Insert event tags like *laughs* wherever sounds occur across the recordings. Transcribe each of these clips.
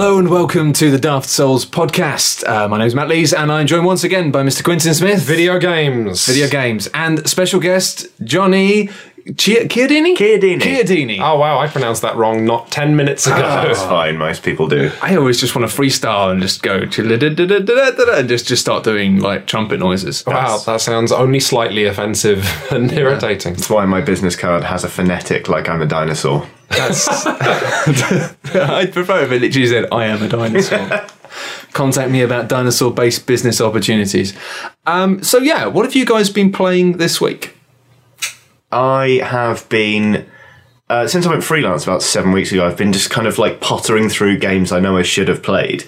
Hello and welcome to the Daft Souls podcast. Uh, my name is Matt Lees and I'm joined once again by Mr. Quintin Smith. Video games. Video games. And special guest, Johnny Chi- Chiodini? Chiodini. Chiodini. Oh wow, I pronounced that wrong not ten minutes ago. *laughs* That's fine. Most people do. I always just want to freestyle and just go and just, just start doing like trumpet noises. wow, that sounds only slightly offensive *laughs* and irritating. That's why my business card has a phonetic like I'm a dinosaur. That's. *laughs* *laughs* I'd prefer if it literally said, I am a dinosaur. *laughs* Contact me about dinosaur based business opportunities. Um, so, yeah, what have you guys been playing this week? I have been uh, since I went freelance about seven weeks ago. I've been just kind of like pottering through games I know I should have played.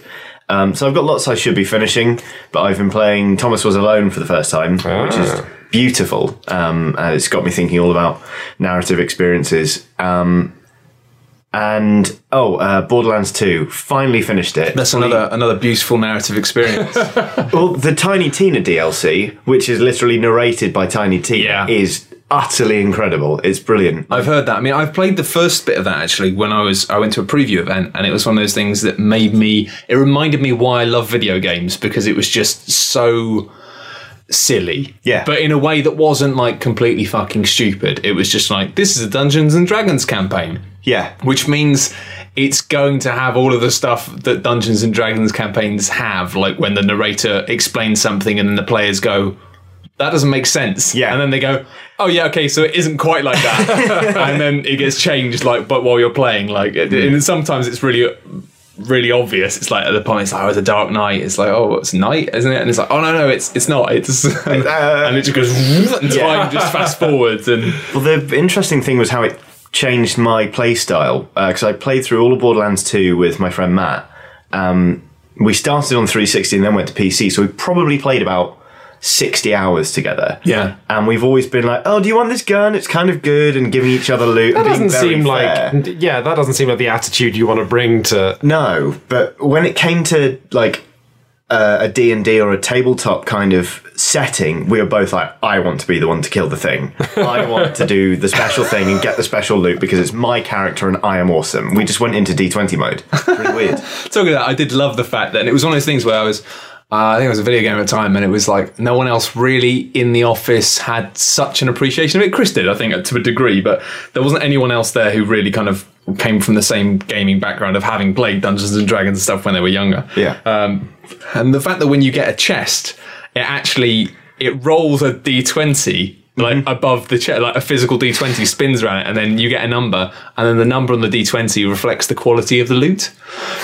Um, so I've got lots I should be finishing, but I've been playing Thomas Was Alone for the first time, which is Ah. beautiful. Um, and it's got me thinking all about narrative experiences. Um, and oh, uh, Borderlands Two, finally finished it. That's Fully- another another beautiful narrative experience. *laughs* *laughs* Well, the Tiny Tina DLC, which is literally narrated by Tiny Tina, Yeah. is utterly incredible. It's brilliant. I've heard that. I mean, I've played the first bit of that actually when I was I went to a preview event, and it was one of those things that made me. It reminded me why I love video games because it was just so silly. Yeah. But in a way that wasn't like completely fucking stupid. It was just like this is a Dungeons and Dragons campaign, Yeah. which means it's going to have all of the stuff that Dungeons and Dragons campaigns have, like when the narrator explains something and then the players go. That doesn't make sense. Yeah. And then they go, oh, yeah, okay, so it isn't quite like that. *laughs* and then it gets changed, like, but while you're playing. Like, and mm. sometimes it's really, really obvious. It's like at the point, it's like, oh, it's a dark night. It's like, oh, it's night, isn't it? And it's like, oh, no, no, it's it's not. It's. *laughs* and, and it just goes, *laughs* and time just fast forwards. And Well, the interesting thing was how it changed my play style because I played through all of Borderlands 2 with my friend Matt. Um, we started on 360 and then went to PC, so we probably played about 60 hours together. Yeah. And we've always been like, oh, do you want this gun? It's kind of good, and giving each other loot. That and doesn't seem fair. like yeah, that doesn't seem like the attitude you want to bring to No, but when it came to like uh, a D&D or a tabletop kind of setting, we were both like, I want to be the one to kill the thing. I *laughs* want to do the special thing and get the special loot because it's my character and I am awesome. We just went into D20 mode. It's really weird. *laughs* talking of that, I did love the fact that and it was one of those things where I was. Uh, I think it was a video game at the time, and it was like no one else really in the office had such an appreciation of it. Chris did, I think, to a degree, but there wasn't anyone else there who really kind of came from the same gaming background of having played Dungeons and Dragons and stuff when they were younger. Yeah. Um, and the fact that when you get a chest, it actually it rolls a d20 like mm-hmm. above the chair, like a physical d20 spins around it, and then you get a number, and then the number on the d20 reflects the quality of the loot.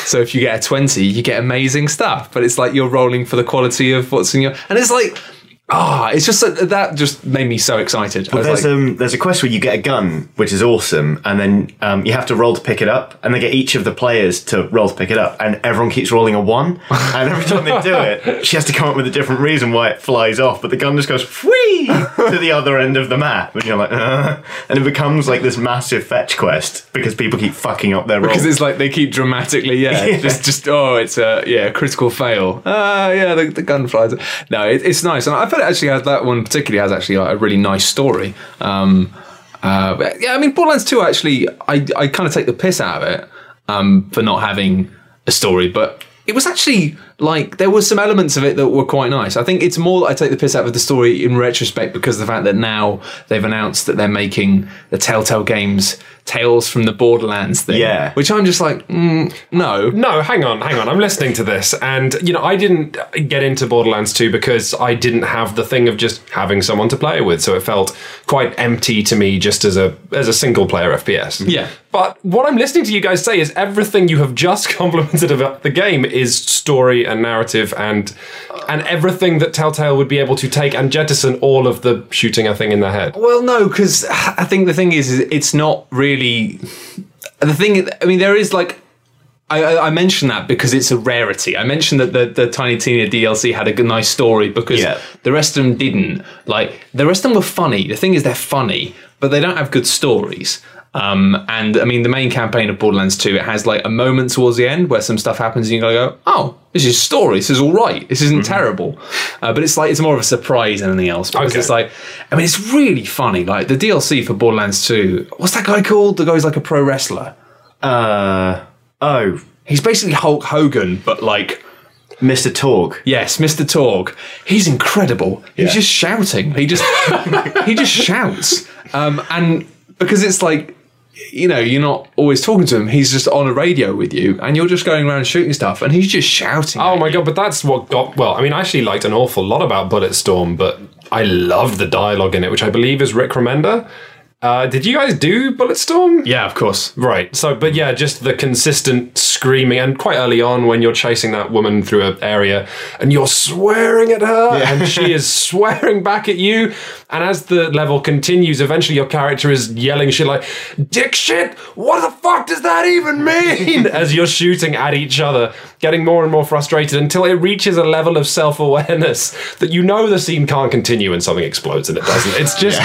So if you get a 20, you get amazing stuff, but it's like you're rolling for the quality of what's in your, and it's like. Ah, it's just that, that just made me so excited. Was There's like, um there's a quest where you get a gun, which is awesome, and then um, you have to roll to pick it up, and they get each of the players to roll to pick it up, and everyone keeps rolling a one, and every time they do it, *laughs* she has to come up with a different reason why it flies off, but the gun just goes whee to the other end of the map, and you're like, uh, and it becomes like this massive fetch quest because people keep fucking up their rolls. because it's like they keep dramatically, yeah, *laughs* Yeah. just just oh, it's a yeah critical fail. Ah, yeah, the, the gun flies. No, it, it's nice, and I actually has that one particularly has actually like, a really nice story. Um, uh, yeah, I mean, Borderlands Two actually, I I kind of take the piss out of it um, for not having a story, but it was actually like there were some elements of it that were quite nice. I think it's more that I take the piss out of the story in retrospect because of the fact that now they've announced that they're making the Telltale Games Tales from the Borderlands thing. Yeah. Which I'm just like, mm, no. No, hang on, hang on. I'm listening to this, and you know, I didn't get into Borderlands 2 because I didn't have the thing of just having someone to play with, so it felt quite empty to me just as a as a single player FPS. Yeah. But what I'm listening to you guys say is everything you have just *laughs* complimented about the game is story and narrative and and everything that Telltale would be able to take and jettison all of the shooting a thing in the head. Well, no, because I think the thing is, is it's not really the thing. I mean, there is like. I, I mentioned that because it's a rarity. I mentioned that the, the Tiny Tina DLC had a good, nice story because Yeah. the rest of them didn't. Like the rest of them were funny. The thing is, they're funny, but they don't have good stories. Um, and I mean, the main campaign of Borderlands 2, it has like a moment towards the end where some stuff happens and you go, oh, this is story. This is all right. This isn't terrible. Uh, but it's like, it's more of a surprise than anything else because Okay. it's like, I mean, it's really funny. Like the DLC for Borderlands 2, what's that guy called? The guy's like a pro wrestler. Uh, oh, He's basically Hulk Hogan, but like Mr. Torg. Yes, Mr. Torg. He's incredible. He's Yeah. just shouting. He just *laughs* he just shouts. Um, and because it's like you know, you're not always talking to him. He's just on a radio with you, and you're just going around shooting stuff, and he's just shouting. Oh my god, but that's what got. Well, I mean, I actually liked an awful lot about Bulletstorm, but I love the dialogue in it, which I believe is Rick Remender. Uh, did you guys do Bulletstorm? Yeah, of course. Right. So, but yeah, just the consistent screaming, and quite early on when you're chasing that woman through an area and you're swearing at her, and she is *laughs* swearing back at you. And as the level continues, eventually your character is yelling shit like, dick shit, what the fuck does that even mean? *laughs* as you're shooting at each other, getting more and more frustrated until it reaches a level of self awareness that you know the scene can't continue and something explodes and it doesn't. It's *laughs* just,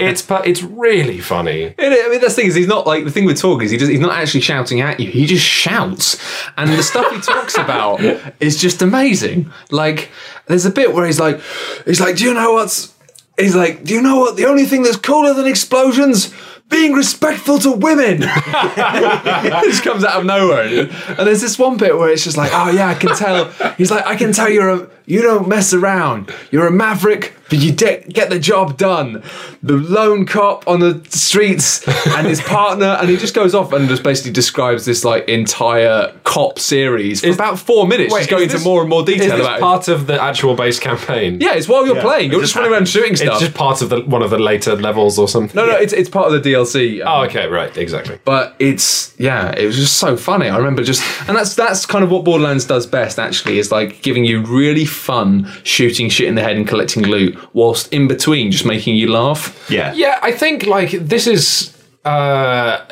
it's, pu- it's really funny. And I mean, that's the thing is, he's not like the thing with Torg is he does, he's not actually shouting at you. He just shouts, and the stuff he talks about *laughs* is just amazing. Like, there's a bit where he's like, he's like, do you know what's? He's like, do you know what? The only thing that's cooler than explosions. Being respectful to women. *laughs* *laughs* this comes out of nowhere. And there's this one bit where it's just like, oh yeah, I can tell. He's like, I can tell you're a, you don't mess around. You're a maverick, but you de- get the job done. The lone cop on the streets *laughs* and his partner, and he just goes off and just basically describes this like entire cop series for about four minutes, just going is into more and more Is detail this about it. part of the actual base campaign? Yeah, it's while you're Yeah, playing. You're just just running around happens. shooting It's just part of the one of the later levels or something. no, no, it's it's part of the DLC. Um, oh, okay, right, exactly. but it's yeah, it was just so funny. I remember just, and that's that's kind of what Borderlands does best. Actually, is like giving you really fun shooting shit in the head and collecting loot, whilst in between just making you laugh. Yeah. Yeah, I think like this is. Uh,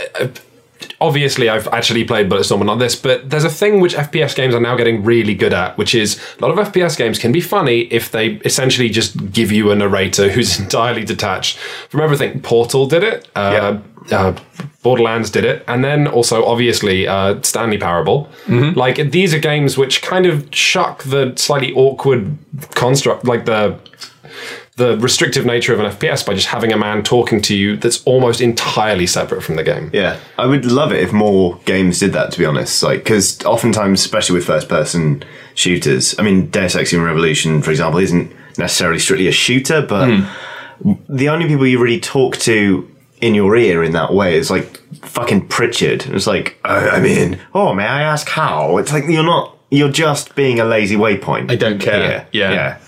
obviously, I've actually played Bulletstorm and not this, but there's a thing which FPS games are now getting really good at, which is a lot of FPS games can be funny if they essentially just give you a narrator who's *laughs* entirely detached from everything. Portal did it. Uh, uh, Borderlands did it, and then also obviously uh, Stanley Parable. Like these are games which kind of chuck the slightly awkward construct, like the the restrictive nature of an FPS by just having a man talking to you that's almost entirely separate from the game. Yeah, I would love it if more games did that. To be honest, like because oftentimes, especially with first-person shooters, I mean, Deus Ex Human Revolution, for example, isn't necessarily strictly a shooter, but the only people you really talk to in your ear in that way It's like fucking Pritchard. It's like, uh, I mean, oh, may I ask how? It's like you're not. You're just being a lazy waypoint. I don't care. Yeah, Yeah. yeah.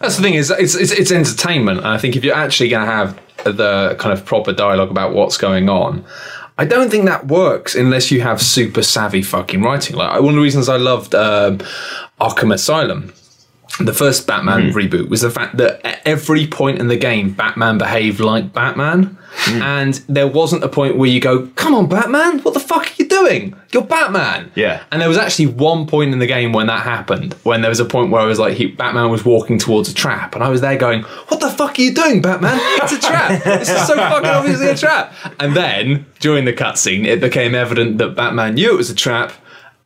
That's the thing is it's it's, it's entertainment, and I think if you're actually going to have the kind of proper dialogue about what's going on. I don't think that works unless you have super savvy fucking writing. Like one of the reasons I loved um, Arkham Asylum, the first Batman reboot, was the fact that at every point in the game, Batman behaved like Batman, Mm. and there wasn't a point where you go, "Come on, Batman, what the fuck are you doing? You're Batman." Yeah. And there was actually one point in the game when that happened, when there was a point where I was like, he, Batman was walking towards a trap, and I was there going, "What the fuck are you doing, Batman? It's a trap. this is so fucking obviously a trap." And then during the cutscene, it became evident that Batman knew it was a trap,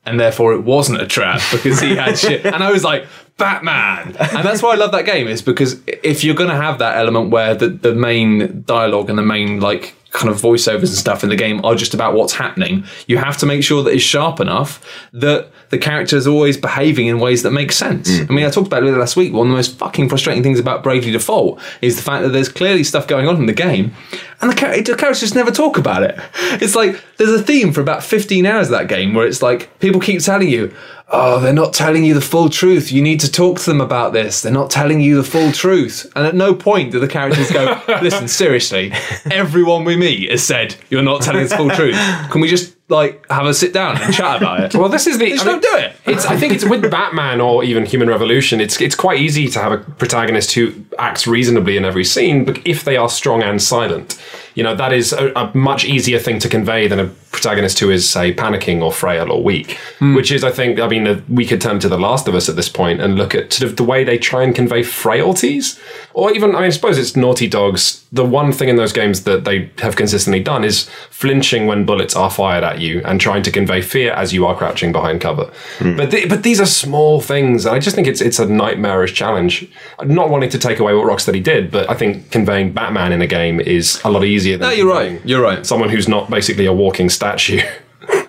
and therefore it wasn't a trap because he had shit. And I was like, Batman. *laughs* And that's why I love that game is because if you're going to have that element where the, the main dialogue and the main like kind of voiceovers and stuff in the game are just about what's happening, you have to make sure that it's sharp enough that the character is always behaving in ways that make sense. Mm. I mean, I talked about it last week. One of the most fucking frustrating things about Bravely Default is the fact that there's clearly stuff going on in the game and the, char- the characters just never talk about it. It's like there's a theme for about 15 hours of that game where it's like people keep telling you, oh, they're not telling you the full truth. You need to talk to them about this. They're not telling you the full truth. And at no point do the characters go, *laughs* listen, seriously, everyone we meet has said, you're not telling us the full truth. Can we just like have a sit down and chat about it? Well, this is the. Just I mean, don't do it. It's. I think it's with Batman or even Human Revolution. It's it's quite easy to have a protagonist who acts reasonably in every scene, but if they are strong and silent, you know that is a, a much easier thing to convey than a protagonist who is say panicking or frail or weak. Which is, I think, I mean, we could turn to The Last of Us at this point and look at sort of the way they try and convey frailties, or even I mean, I suppose it's Naughty Dog's. The one thing in those games that they have consistently done is flinching when bullets are fired at you and trying to convey fear as you are crouching behind cover. But th- but these are small things. And I just think it's it's a nightmarish challenge. I'm not wanting to take away what Rocksteady did, but I think conveying Batman in a game is a lot easier. Than No, you're right. You're right. Someone who's not basically a walking statue. *laughs*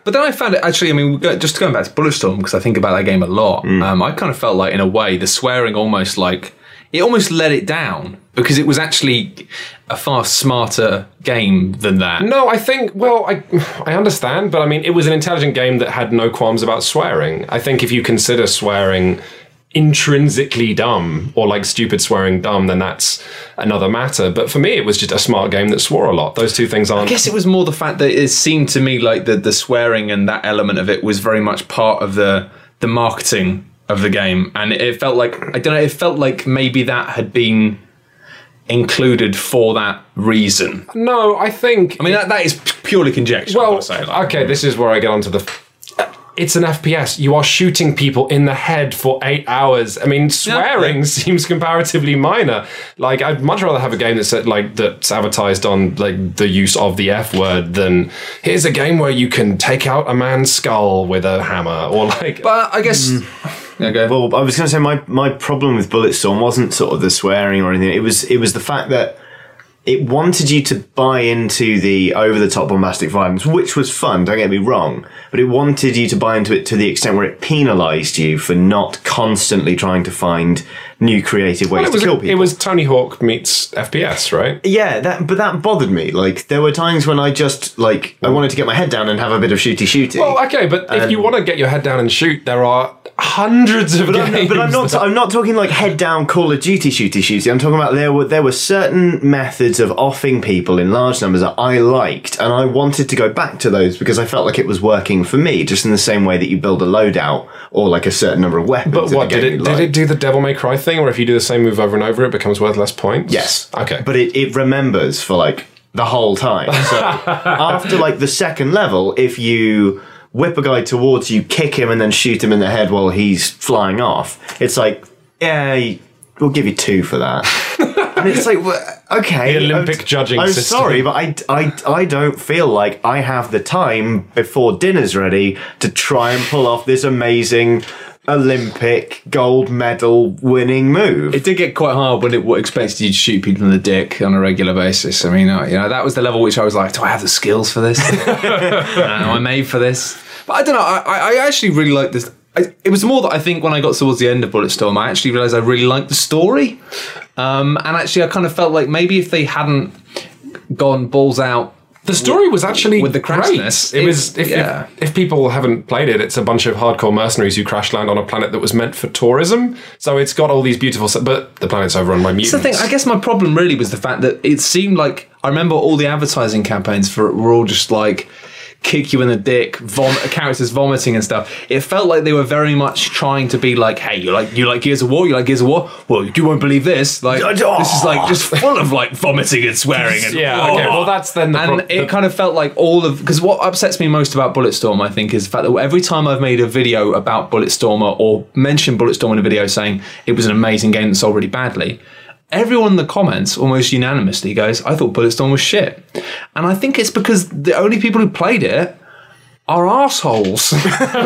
But then I found it actually. I mean, just going back to Bulletstorm because I think about that game a lot. Um, I kind of felt like, in a way, the swearing almost like it almost let it down because it was actually a far smarter game than that. No, I think. Well, I *sighs* I understand, but I mean, it was an intelligent game that had no qualms about swearing. I think if you consider swearing intrinsically dumb or like stupid swearing dumb, then that's another matter. But for me, it was just a smart game that swore a lot. Those two things aren't. I guess it was more the fact that it seemed to me like the the swearing and that element of it was very much part of the the marketing of the game, and it felt like I don't know. It felt like maybe that had been included for that reason. no, I think. I mean, that, that is purely conjecture. well, say, like. okay, this is where I get onto the. It's an FPS. You are shooting people in the head for eight hours. I mean, swearing yeah. seems comparatively minor. Like, I'd much rather have a game that's uh, like that's advertised on like the use of the F word than here's a game where you can take out a man's skull with a hammer or like. But I guess. Mm. Yeah, go. Well, I was going to say my my problem with Bulletstorm wasn't sort of the swearing or anything. It was it was the fact that it wanted you to buy into the over the top bombastic violence, which was fun. Don't get me wrong, but it wanted you to buy into it to the extent where it penalised you for not constantly trying to find new creative ways was, to kill people. it was Tony Hawk meets FPS, right? Yeah, that but that bothered me. Like there were times when I just like I wanted to get my head down and have a bit of shooty shooty. Well, okay, but if you um, want to get your head down and shoot, there are hundreds of But I'm, games. but I'm not. that- I'm not talking like head down Call of Duty shooty shooty. I'm talking about there were there were certain methods of offing people in large numbers that I liked, and I wanted to go back to those because I felt like it was working for me, just in the same way that you build a loadout or like a certain number of weapons. But what did it? Did it do the Devil May Cry thing, where if you do the same move over and over, it becomes worth less points? Yes. Okay. But it, it remembers for like the whole time. So *laughs* after like the second level, if you whip a guy towards you, kick him, and then shoot him in the head while he's flying off, it's like, yeah, we'll give you two for that. *laughs* and it's like, okay. The Olympic I'm, judging I'm system. sorry, but I, I, I don't feel like I have the time before dinner's ready to try and pull off this amazing Olympic gold medal winning move. It did get quite hard when it expected you to shoot people in the dick on a regular basis. I mean, you know, that was the level which I was like, do I have the skills for this? *laughs* Uh, Am I made for this? But I don't know. I, I I actually really like this. I, it was more that I think when I got towards the end of Bulletstorm, I actually realised I really liked the story. Um, and actually, I kind of felt like maybe if they hadn't gone balls out the story was actually with the great. It, was. If, yeah. if, if people haven't played it, it's a bunch of hardcore mercenaries who crash land on a planet that was meant for tourism. So it's got all these beautiful. But the planet's overrun by mutants. That's the thing. I guess my problem really was the fact that it seemed like I remember all the advertising campaigns for it were all just like kick you in the dick, vom- characters vomiting and stuff. It felt like they were very much trying to be like, "Hey, you like you like Gears of War? You like Gears of War? Well, you won't believe this. Like *laughs* oh. this is like just full of like vomiting and swearing and *laughs* Yeah, okay, oh. well, that's then the and pro- it the- kind of felt like all of because what upsets me most about Bulletstorm, I think, is the fact that every time I've made a video about Bulletstorm or, or mentioned Bulletstorm in a video saying it was an amazing game that sold really badly, everyone in the comments almost unanimously goes, "I thought Bulletstorm was shit," and I think it's because the only people who played it are assholes. *laughs* and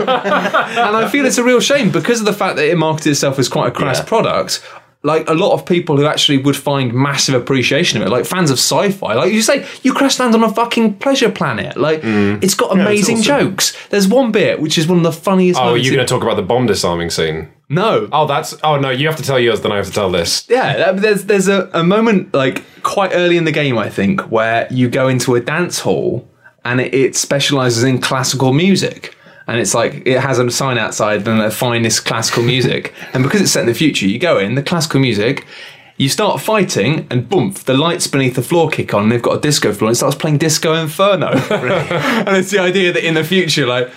I feel it's a real shame because of the fact that it marketed itself as quite a crass Yeah. product. Like a lot of people who actually would find massive appreciation of it, like fans of sci-fi. Like you say, you crash land on a fucking pleasure planet. Like mm. it's got amazing awesome. jokes. There's one bit which is one of the funniest. oh, are you in- going to talk about the bomb disarming scene? No. Oh, that's. Oh no, you have to tell yours, then I have to tell this. Yeah, uh, there's there's a, a moment like quite early in the game, I think, where you go into a dance hall and it, it specializes in classical music. And it's like it has a sign outside and the finest classical music. and because it's set in the future, you go in, the classical music, you start fighting, and boom, the lights beneath the floor kick on, and they've got a disco floor, and it starts playing Disco Inferno. *laughs* *laughs* and it's the idea that in the future, like,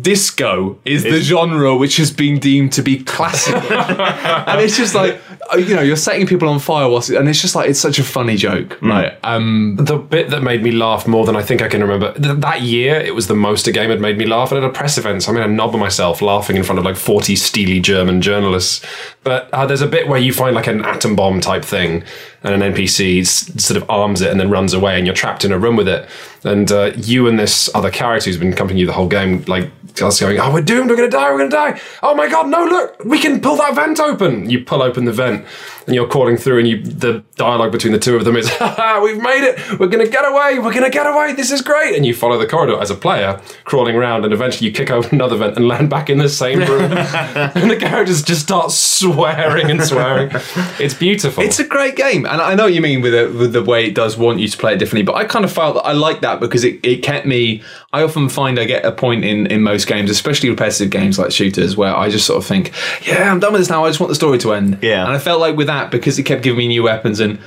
disco is the genre which has been deemed to be classic. *laughs* and it's just like, uh, you know, you're setting people on fire whilst, and it's just like, it's such a funny joke. Like, um, The bit that made me laugh more than I think I can remember th- that year, it was the most a game had made me laugh. And at a press event, so I made a knob of myself laughing in front of like 40 steely German journalists. But uh, there's a bit where you find like an atom bomb type thing, and an NPC sort of arms it and then runs away, and you're trapped in a room with it. And uh, you and this other character who's been accompanying you the whole game, like, us going, "Oh, we're doomed! We're gonna die! We're gonna die! Oh my god, no! Look, we can pull that vent open!" You pull open the vent, and you're crawling through, and you the dialogue between the two of them is, *laughs* "Ha ha, we've made it! We're gonna get away! We're gonna get away! This is great!" And you follow the corridor as a player, crawling around, and eventually you kick over *laughs* another vent and land back in the same room, *laughs* and the characters just start swearing and swearing. It's beautiful. It's a great game, and I know what you mean with it, with the way it does want you to play it differently. But I kind of felt that I like that because it, it kept me. I often find I get a point in in most games, especially repetitive games like shooters, where I just sort of think, "Yeah, I'm done with this now. I just want the story to end." Yeah. and I felt like with that because it kept giving me new weapons and.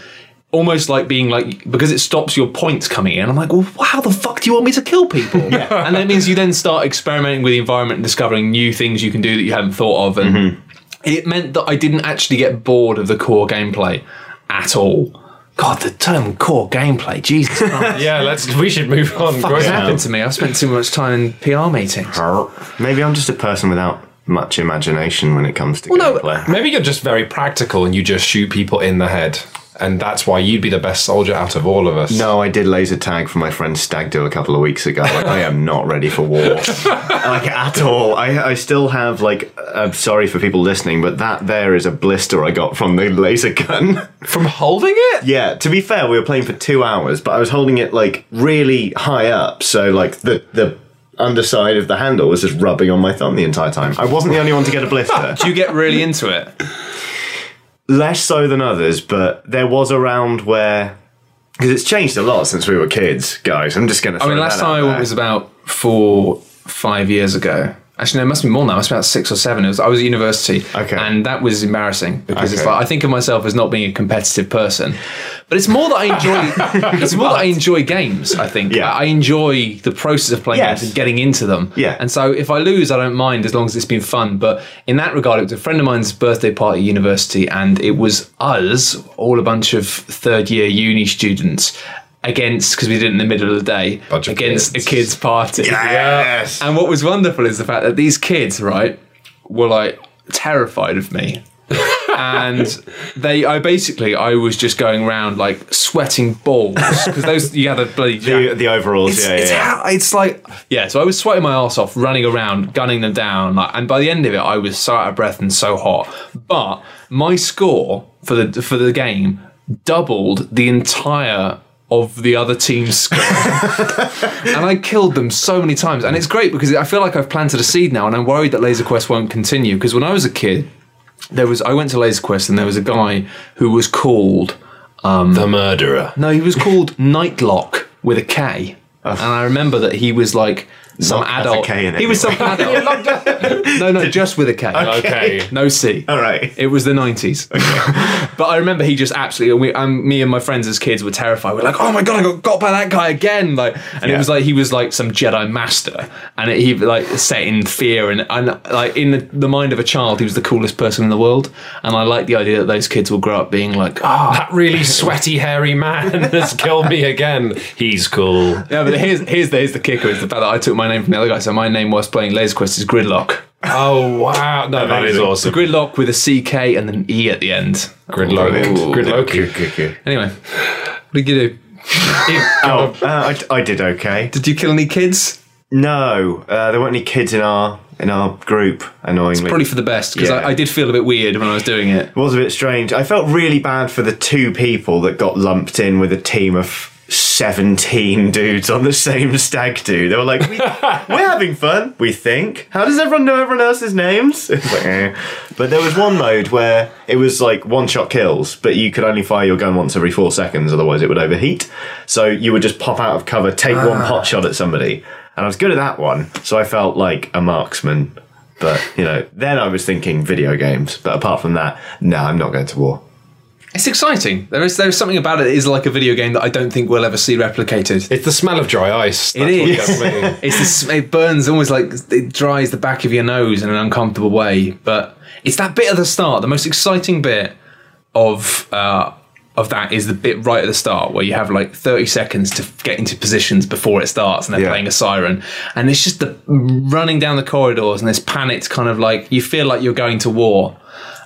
Almost like being like because it stops your points coming in. I'm like, well, how the fuck do you want me to kill people? *laughs* yeah. And that means you then start experimenting with the environment and discovering new things you can do that you hadn't thought of. And mm-hmm. it meant that I didn't actually get bored of the core gameplay at all. God, the term core gameplay, Jesus *laughs* Christ. yeah, let's. We should move on. What's Great. happened to me? I've spent too much time in PR meetings. Maybe I'm just a person without much imagination when it comes to no, gameplay. Maybe you're just very practical and you just shoot people in the head, and that's why you'd be the best soldier out of all of us. No, I did laser tag for my friend Stag Do a couple of weeks ago. Like, I am not ready for war, *laughs* like at all. I, I still have like. I'm sorry for people listening, but that there is a blister I got from the laser gun. *laughs* from holding it. yeah, to be fair, we were playing for two hours, but I was holding it like really high up, so like the the underside of the handle was just rubbing on my thumb the entire time. I wasn't the only one to get a blister. *laughs* Do you get really into it? Less so than others, but there was a round where because it's changed a lot since we were kids, guys. I'm just going to. I mean, last time I went was about four, five years ago. Actually, no, it must be more now. It must be about six or seven. It was, I was at university, Okay. and that was embarrassing because it's like I think of myself as not being a competitive person, but it's more that I enjoy. *laughs* it's more that I enjoy games. I think Yeah. I I enjoy the process of playing Yes. games and getting into them. Yeah. and so if I lose, I don't mind as long as it's been fun. But in that regard, it was a friend of mine's birthday party at university, and it was us, all a bunch of third year uni students. Against because we did it in the middle of the day Bunch against kids. a kids party. Yes. And what was wonderful is the fact that these kids, right, were like terrified of me. *laughs* and they, I basically, I was just going around like sweating balls because those you had a bloody the, the overalls, it's, yeah, it's, yeah. how, it's like yeah. So I was sweating my ass off, running around, gunning them down, like, and by the end of it, I was so out of breath and so hot. But my score for the for the game doubled the entire of the other team's *laughs* score, and I killed them so many times. And it's great because I feel like I've planted a seed now, and I'm worried that Laser Quest won't continue. Because when I was a kid, there was I went to Laser Quest, and there was a guy who was called. Um, the murderer. No, he was called Nightlock with a K. And I remember that he was like some Not as a adult. K in it. he was some adult. *laughs* *laughs* no, no, just with a K. Okay. No C. All right. It was the 90s. Okay. *laughs* but I remember he just absolutely, we, um, me and my friends as kids were terrified. We're like, oh my God, I got got by that guy again. Like, and it was like, he was like some Jedi master. And it, he like set in fear and, and like in the, the mind of a child, he was the coolest person in the world. And I like the idea that those kids will grow up being like, oh, That really sweaty, hairy man has killed me again. He's cool. Yeah, but here's here's the, here's the kicker: is the fact that I took my name from the other guy. So my name whilst playing Laser Quest is Gridlock. Oh wow! No, that is Amazing. awesome. Gridlock with a CK and an E at the end. Gridlock. Ooh. Gridlock. Anyway, what did you do? *laughs* Oh, uh, I, I did okay. Did you kill any kids? No, uh, there weren't any kids in our in our group. Annoyingly, it's Probably for the best because Yeah. I, I did feel a bit weird when I was doing it. It was a bit strange. I felt really bad for the two people that got lumped in with a team of 17 dudes on the same stag do. They were like, we, *laughs* we're having fun, we think. How does everyone know everyone else's names? *laughs* Like, eh. But there was one mode where it was like one shot kills, but you could only fire your gun once every four seconds, otherwise it would overheat. So you would just pop out of cover, take one pot shot at somebody. And I was good at that one, so I felt like a marksman. But, you know, then I was thinking video games. But apart from that, no, I'm not going to war. It's exciting. There is there is something about it. that is like a video game that I don't think we'll ever see replicated. It's the smell of dry ice. That's It is. *laughs* It's this, it burns almost like it dries the back of your nose in an uncomfortable way. But it's that bit at the start, the most exciting bit of uh, of that is the bit right at the start where you have like thirty seconds to get into positions before it starts, and they're Yeah. playing a siren, and it's just the running down the corridors and this panicked kind of like you feel like you're going to war.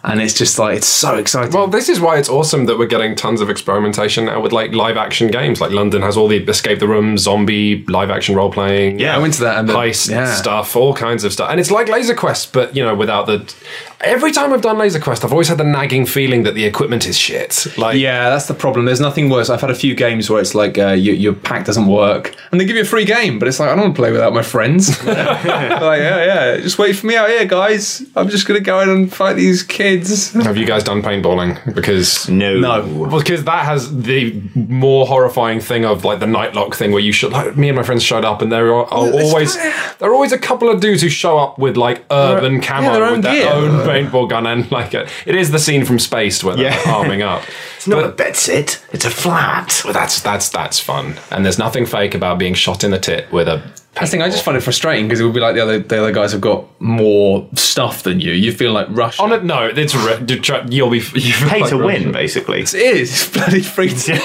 And it's just like it's so exciting. Well, this is why it's awesome that we're getting tons of experimentation now with like live action games. Like London has all the escape the room, zombie, live action role playing. Yeah, I went to that and heist yeah. stuff, all kinds of stuff, and it's like Laser Quest, but you know, without the. Every time I've done Laser Quest, I've always had the nagging feeling that the equipment is shit. Like, yeah, that's the problem. There's nothing worse. I've had a few games where it's like uh, your, your pack doesn't work, and they give you a free game, but it's like I don't want to play without my friends. *laughs* like, yeah, yeah, just wait for me out here, guys. I'm just gonna go in and fight these kids. *laughs* have you guys done paintballing? Because No. No. Because that has the more horrifying thing of like the nightlock thing where you should like me and my friends showed up and there are, are it's always there are always a couple of dudes who show up with like urban yeah, camo their own with their gear. own paintball gun and like a, it is the scene from Space where they're Yeah. arming up. *laughs* It's not a bed sit, it's a flat. But that's that's that's fun and there's nothing fake about being shot in the tit with a. I think I just find it frustrating because it would be like the other the other guys have got more stuff than you. You feel like rushed. On it, no, it's re- you try- you'll be *laughs* you Pay like to Russian. win, basically. It is bloody free to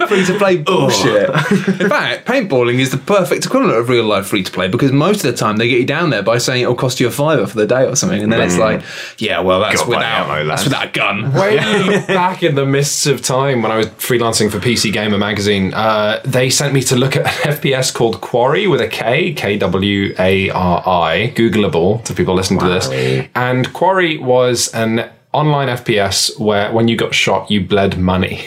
*laughs* free to play bullshit. In fact, paintballing is the perfect equivalent of real life free to play because most of the time they get you down there by saying it'll cost you a fiver for the day or something, and then it's like, yeah, well that's Gotta without ammo, that's without a gun. Way back in the mists of time when I was freelancing for PC Gamer magazine, uh, they sent me to look at an *laughs* FPS called Kwari with a K, K W A R I, Googleable to people listening to this. And Kwari was an online FPS where when you got shot, you bled money.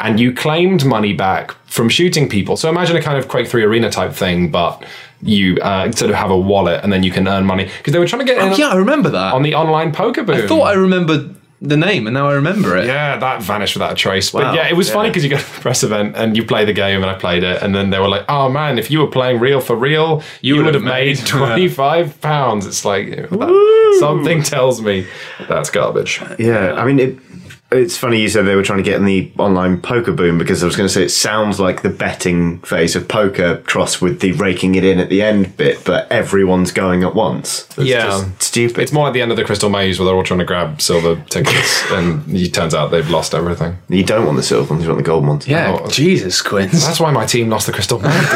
And you claimed money back from shooting people. So imagine a kind of Quake 3 arena type thing, but you uh, sort of have a wallet and then you can earn money. Because they were trying to get in Oh, yeah, I remember that. on the online poker boom. I thought I remembered the name, and now I remember it. Yeah, that vanished without a trace. But yeah, it was funny because you go to the press event and you play the game, and I played it, and then they were like, "Oh man, if you were playing real for real, you, would have made made- *laughs* twenty five pounds." It's like that- something tells me that's garbage. Yeah, I mean, it, it's funny you said they were trying to get in the online poker boom because I was going to say it sounds like the betting phase of poker crossed with the raking it in at the end bit, but everyone's going at once. It's Yeah. just stupid. It's more like the end of the Crystal Maze where they're all trying to grab silver tickets, *laughs* and it turns out they've lost everything. you don't want the silver ones, you want the gold ones. Yeah, Oh. Jesus, Quinns. That's why my team lost the Crystal Maze. *laughs*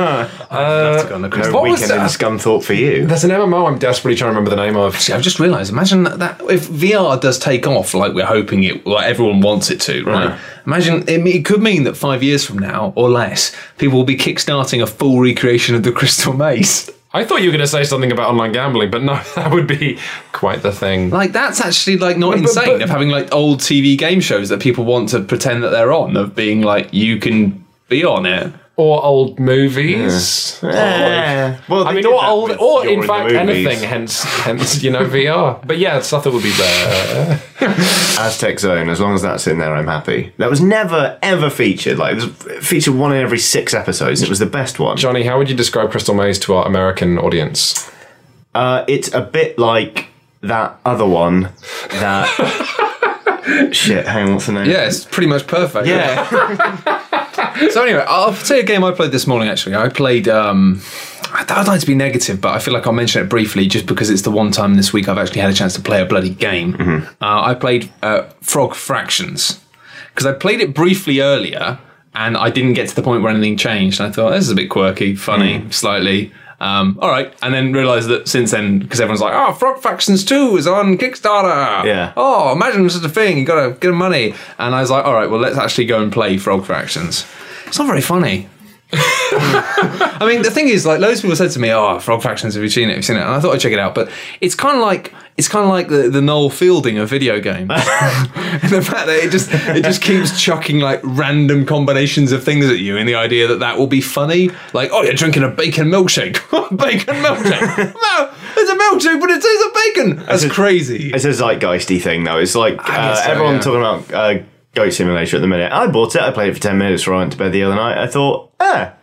That's uh, on the No crystal. What was weekend in that? scum thought for you. There's an MMO I'm desperately trying to remember the name of. See, I've just realised. Imagine that, that if VR does take off, like we're hoping it, like everyone wants it to, right? Imagine it, it could mean that five years from now or less, people will be kickstarting a full recreation of the Crystal Maze. I thought you were going to say something about online gambling, but no, *laughs* that would be quite the thing. Like that's actually like not But- but- insane but- of having like old TV game shows that people want to pretend that they're on, of being like you can be on it. Or old movies. Yeah. Well, I mean, or old, or in fact Movies. anything. Hence, hence, you know, VR. But yeah, stuff that would be there. *laughs* Aztec Zone, as long as that's in there, I'm happy. That was never ever featured. Like it was featured one in every six episodes. It was the best one. Johnny, how would you describe Crystal Maze to our American audience? Uh, it's a bit like that other one. That *laughs* shit. Hang on, what's the name? Yeah, it's pretty much perfect. Yeah. *laughs* So anyway, I'll tell you a game I played this morning. Actually, I played. Um, I don't like to be negative, but I feel like I'll mention it briefly, just because it's the one time this week I've actually had a chance to play a bloody game. Uh, I played uh, Frog Fractions because I played it briefly earlier, and I didn't get to the point where anything changed. And I thought this is a bit quirky, funny, slightly. Um, all right, and then realised that since then, because everyone's like, "Oh, Frog Fractions Two is on Kickstarter." Yeah. Oh, imagine such a thing. You gotta get money. And I was like, "All right, well, let's actually go and play Frog Fractions." It's not very funny. *laughs* I mean, the thing is, like, loads of people said to me, "Oh, Frog Fractions, have you seen it? Have you seen it?" And I thought I'd check it out, but it's kind of like it's kind of like the, the Noel Fielding of video games, and *laughs* *laughs* the fact that it just it just keeps chucking like random combinations of things at you, in the idea that that will be funny. Like, oh, you're drinking a bacon milkshake, bacon milkshake. no, it's a milkshake, but it tastes of bacon. That's crazy. It's a zeitgeisty thing, though. It's like uh, so, everyone yeah. talking about uh, Goat Simulator at the minute. I bought it. I played it for ten minutes before I went to bed the other night. I thought, ah.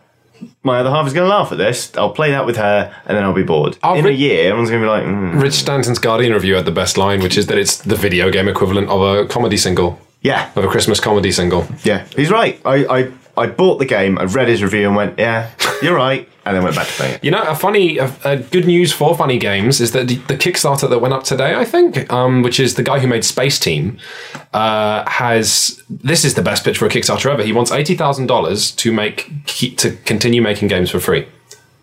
My other half is going to laugh at this. I'll play that with her, and then I'll be bored. I'll In a year, everyone's going to be like, mm. Rich Stanton's Guardian review had the best line, which is that it's the video game equivalent of a comedy single, "Yeah, of a Christmas comedy single. yeah." He's right. I, I, I bought the game. I read his review and went, "Yeah, you're right," and then went back to playing it. You know, a funny, a, a good news for funny games is that the, Kickstarter that went up today, I think, um, which is the guy who made Space Team, uh, has this is the best pitch for a Kickstarter ever. He wants eighty thousand dollars to make to continue making games for free.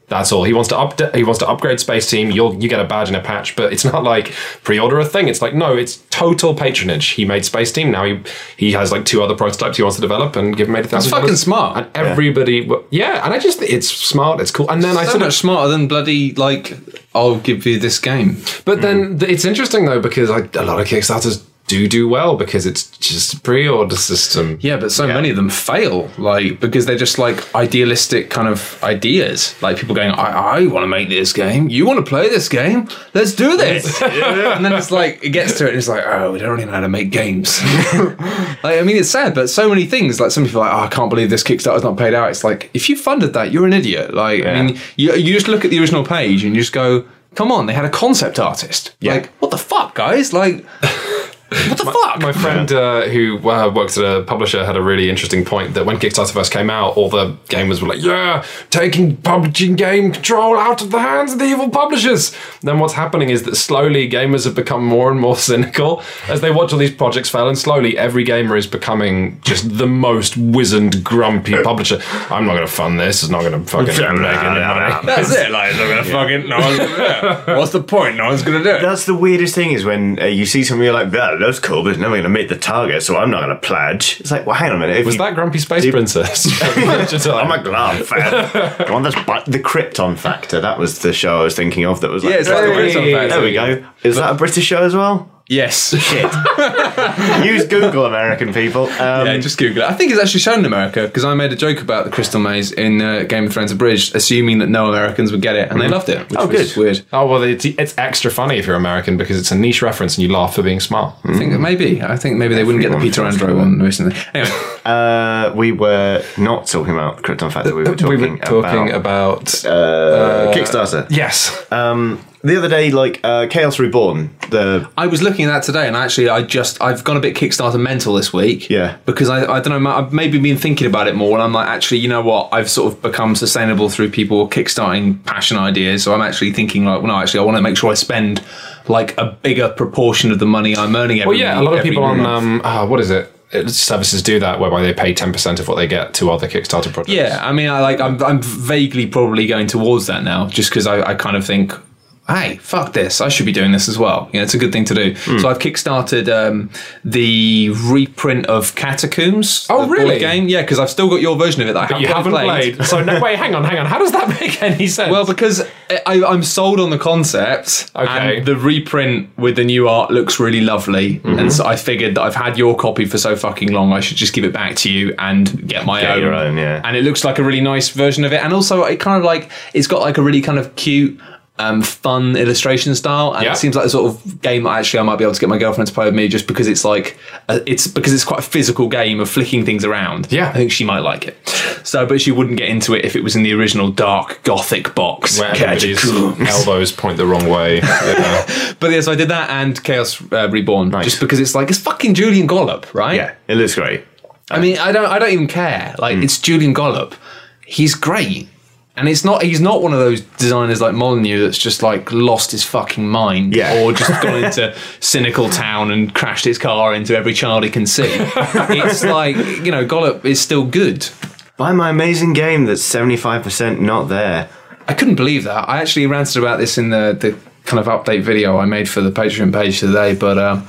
That's all. He wants to update. He wants to upgrade Space Team. You'll you get a badge and a patch, but it's *laughs* not like pre-order a thing. It's like no, it's total patronage. He made Space Team. Now he he has like two other prototypes he wants to develop and give him eighty thousand. fucking smart. And everybody, yeah. yeah, and I just it's smart. It's cool. And then I so much of smarter than bloody like I'll give you this game. But then it's interesting though because like, a lot of Kickstarters do do well because it's just a pre-order system. Yeah, but so many of them fail, like because they're just like idealistic kind of ideas. Like people going, "I, I want to make this game. You want to play this game? Let's do this." *laughs* and then it's like it gets to it, and it's like, "Oh, we don't really know how to make games." *laughs* like, I mean, it's sad, but so many things. Like some people are like, "Oh, I can't believe this Kickstarter's not paid out." It's like if you funded that, you're an idiot. Like, I mean, you you just look at the original page and you just go. Come on, they had a concept artist. Like, what the fuck, guys? Like, what the fuck? My friend uh, who uh, works at a publisher had a really interesting point that when Kickstarter first came out, all the gamers were like, "Yeah, taking publishing game control out of the hands of the evil publishers." Then what's happening is that slowly gamers have become more and more *laughs* cynical as they watch all these projects fail, and slowly every gamer is becoming just the most wizened, grumpy publisher. I'm not going to fund this. It's not going to fucking make any money. That's it. Like, they're gonna *laughs* fucking. No one's gonna do it. What's the point? No one's gonna do it. That's the weirdest thing is when uh, you see something you're like, that looks cool, but it's never going to meet the target, so I'm not going to pledge. It's like, well, hang on a minute. If Was you, that Grumpy Space Princess? *laughs* *laughs* I'm a glove fan. *laughs* Go on, that's the Krypton Factor. That was the show I was thinking of. That was like, Yeah, it's like the Krypton Factor. there we go. Is that a British show as well? Yes. *laughs* Shit. Use Google, American people. Um, Yeah, just Google it. I think it's actually shown in America because I made a joke about the Crystal Maze in uh, Game of Thrones Abridged, assuming that no Americans would get it, and they loved it. Which Oh, was good. weird. oh well, it's, it's extra funny if you're American because it's a niche reference and you laugh for being smart. I think that maybe. I think maybe they wouldn't get the Peter Everyone Andro one recently. Anyway, *laughs* uh, we were not talking about Krypton Factor. We were talking, we were talking about, uh, Kickstarter. yes. Um, the other day, like uh, Chaos Reborn, the I was looking at that today, and actually, I just I've gone a bit Kickstarter mental this week. Yeah. because I I don't know I've maybe been thinking about it more, and I'm like, actually, you know what? I've sort of become sustainable through people kickstarting passion ideas. So I'm actually thinking like, well, no, actually, I want to make sure I spend like a bigger proportion of the money I'm earning every Well, yeah, a lot of every people on um, uh, what is it? It- Services do that whereby they pay ten percent of what they get to other Kickstarter projects. Yeah, I mean, I like I'm I'm vaguely probably going towards that now, just because I, I kind of think, hey, fuck this, I should be doing this as well. You know, it's a good thing to do. Hmm. So I've kickstarted um, the reprint of Catacombs. Oh, really? Game, yeah, because I've still got your version of it that I you haven't, haven't played. so no, wait, hang on, hang on. How does that *laughs* make any sense? Well, because I, I'm sold on the concept, Okay. and the reprint with the new art looks really lovely, Mm-hmm. and so I figured that I've had your copy for so fucking long, I should just give it back to you and get my Get own. your own, yeah. And it looks like a really nice version of it, and also it kind of like it's got like a really kind of cute. Um, fun illustration style, and Yeah. it seems like the sort of game that actually I might be able to get my girlfriend to play with me, just because it's like uh, it's because it's quite a physical game of flicking things around. Yeah. I think she might like it. So, but she wouldn't get into it if it was in the original dark gothic box. where everybody's elbows point the wrong way. *laughs* But yeah, so I did that and Chaos uh, Reborn, just because it's like it's fucking Julian Gollop, right? yeah, it looks great. I mean, I don't, I don't even care. Like, Hmm. it's Julian Gollop. He's great, and it's not. He's not one of those designers like Molyneux that's just like lost his fucking mind, Yeah. or just gone into cynical town and crashed his car into every child he can see. it's like you know, Gollop is still good. Buy my amazing game that's seventy five percent not there. I couldn't believe that. I actually ranted about this in the, the kind of update video I made for the Patreon page today, but um,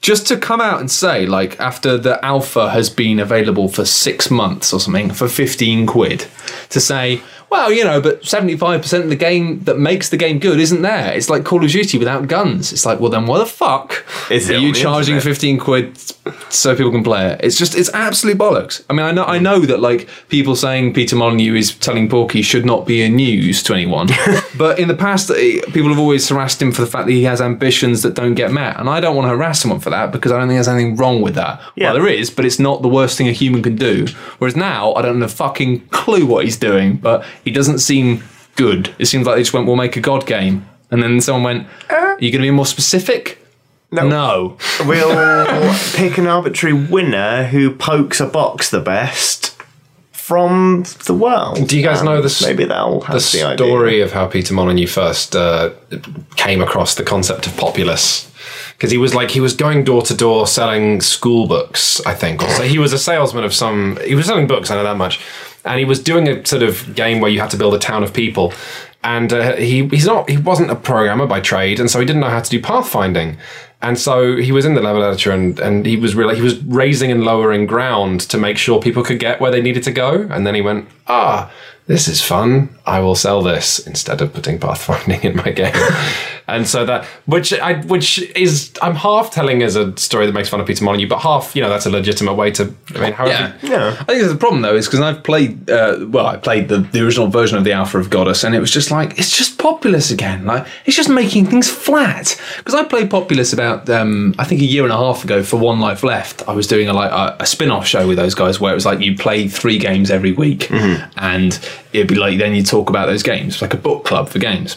just to come out and say, like, after the alpha has been available for six months or something for 15 quid, to say, well, you know, but 75% of the game that makes the game good isn't there. It's like Call of Duty without guns. It's like, well, then what the fuck Is are you charging internet? 15 quid so people can play it? It's just, it's absolute bollocks. I mean, I know, I know that, like, people saying Peter Molyneux is telling Porky should not be a news to anyone, *laughs* but in the past, eh, people have always harassed him for the fact that he has ambitions that don't get met. And I don't want to harass someone for that because I don't think there's anything wrong with that. Yeah. Well, there is, but it's not the worst thing a human can do. Whereas now, I don't have a fucking clue what he's doing, but he doesn't seem good. It seems like they just went, we'll make a God game. And then someone went, are you going to be more specific? No. No. *laughs* We'll pick an arbitrary winner who pokes a box the best from the world. Do you guys And know the s- maybe that'll have the the, idea. story of how Peter Molyneux first uh, came across the concept of Populous. Because he was like he was going door to door selling school books, I think. Or so he was a salesman of some. He was selling books. I know that much. And he was doing a sort of game where you had to build a town of people. And uh, he he's not he wasn't a programmer by trade, and so he didn't know how to do pathfinding. And so he was in the level editor, and, and he was really he was raising and lowering ground to make sure people could get where they needed to go. And then he went, ah, this is fun. I will sell this instead of putting pathfinding *laughs* in my game. And so that, which I, which is, I'm half telling as a story that makes fun of Peter Molyneux, but half, you know, that's a legitimate way to. I mean, however, Yeah. yeah. I think the problem though is because I've played, uh, well, I played the, the original version of the Alpha of Godus, and it was just like it's just Populous again. Like it's just making things flat. Because I played Populous about, um, I think a year and a half ago for One Life Left. I was doing a like a, a spin-off show with those guys where it was like you play three games every week, and it'd be like then you talk about those games, like a book club for games.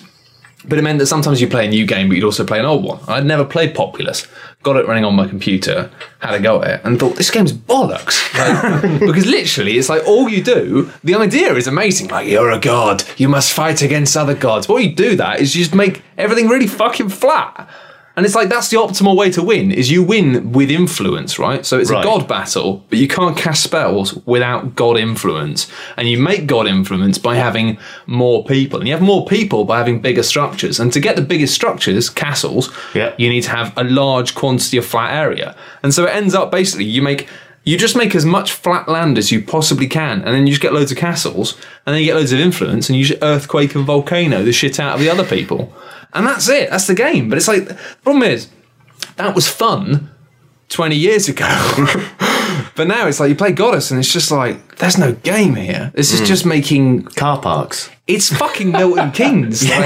But it meant that sometimes you play a new game, but you'd also play an old one. I'd never played Populous. Got it running on my computer, had a go at it, and thought this game's bollocks. Like, *laughs* because literally, it's like all you do. The idea is amazing. Like you're a god, you must fight against other gods. But what you do that is you just make everything really fucking flat. And it's like that's the optimal way to win is you win with influence, right? So it's Right. a god battle, but you can't cast spells without god influence. And you make god influence by having more people. And you have more people by having bigger structures. And to get the biggest structures, castles, Yeah. you need to have a large quantity of flat area. And so it ends up basically you make you just make as much flat land as you possibly can, and then you just get loads of castles, and then you get loads of influence, and you just earthquake and volcano the shit out of the other people. And that's it. That's the game. But it's like the problem is that was fun 20 years ago. *laughs* but now it's like you play Godus and it's just like, there's no game here. This is just making. Car parks. It's fucking Milton *laughs* Keynes. Like,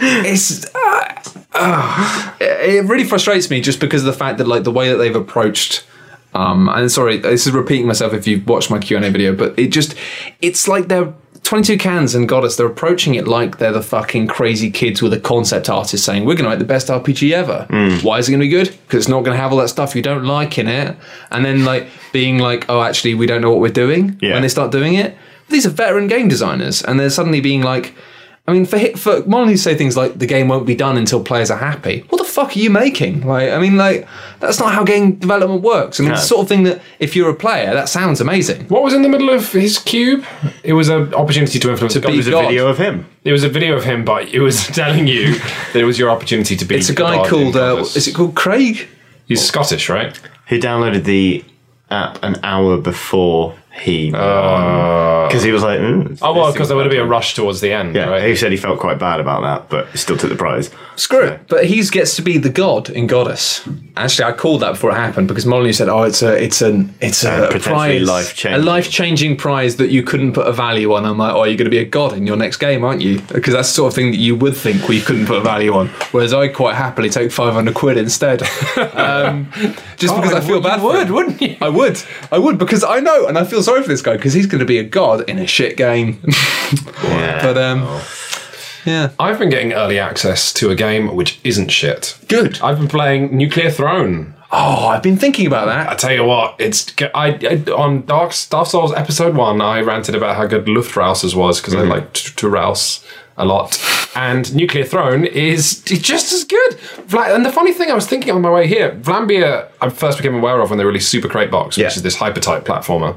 it's. it's uh, uh, it really frustrates me just because of the fact that, like, the way that they've approached. Um, and sorry, this is repeating myself if you've watched my Q and A video, but it just, it's like they're 22cans and Godus. They're approaching it like they're the fucking crazy kids with a concept artist saying, "We're going to make the best RPG ever." Hmm. Why is it going to be good? Because it's not going to have all that stuff you don't like in it. And then like being like, "Oh, actually, we don't know what we're doing." Yeah. When they start doing it, these are veteran game designers, and they're suddenly being like. I mean, for hit for Molyneux say things like the game won't be done until players are happy. What the fuck are you making? Like, I mean, like that's not how game development works. I mean, it's the sort of thing that if you're a player, that sounds amazing. what was in the middle of his cube? It was an opportunity to influence. To God. It was a God. video of him. It was a video of him, but it was *laughs* telling you that it was your opportunity to be. It's a guy God called uh, is it called Craig? He's Scottish, right? Who downloaded the app an hour before he. Because he was like, mm, Oh well, because there would be a rush towards the end, Yeah, right? he said he felt quite bad about that, but he still took the prize. Screw it. But he gets to be the god in Godus. Actually, I called that before it happened because Molyneux said, "Oh, it's a, it's an, it's And a potentially prize, life-changing. a life-changing prize that you couldn't put a value on." I'm like, "Oh, you're going to be a god in your next game, aren't you?" Because that's the sort of thing that you would think we couldn't put a value on. Whereas I quite happily take 500 quid instead, *laughs* um, just because I feel you bad. for would, him. wouldn't you? I would, I would, because I know, and I feel sorry for this guy because he's going to be a god in a shit game. *laughs* Yeah. but um, yeah, I've been getting early access to a game which isn't shit. good. I've been playing Nuclear Throne. Oh, I've been thinking about that. I tell you what, it's I, I on Dark Dark Souls episode one. I ranted about how good Luftrausers was because I like to, to rouse a lot, and Nuclear Throne is just as good. And the funny thing, I was thinking on my way here, Vlambeer, I first became aware of when they released Super Crate Box, which Yeah. is this hyper type platformer.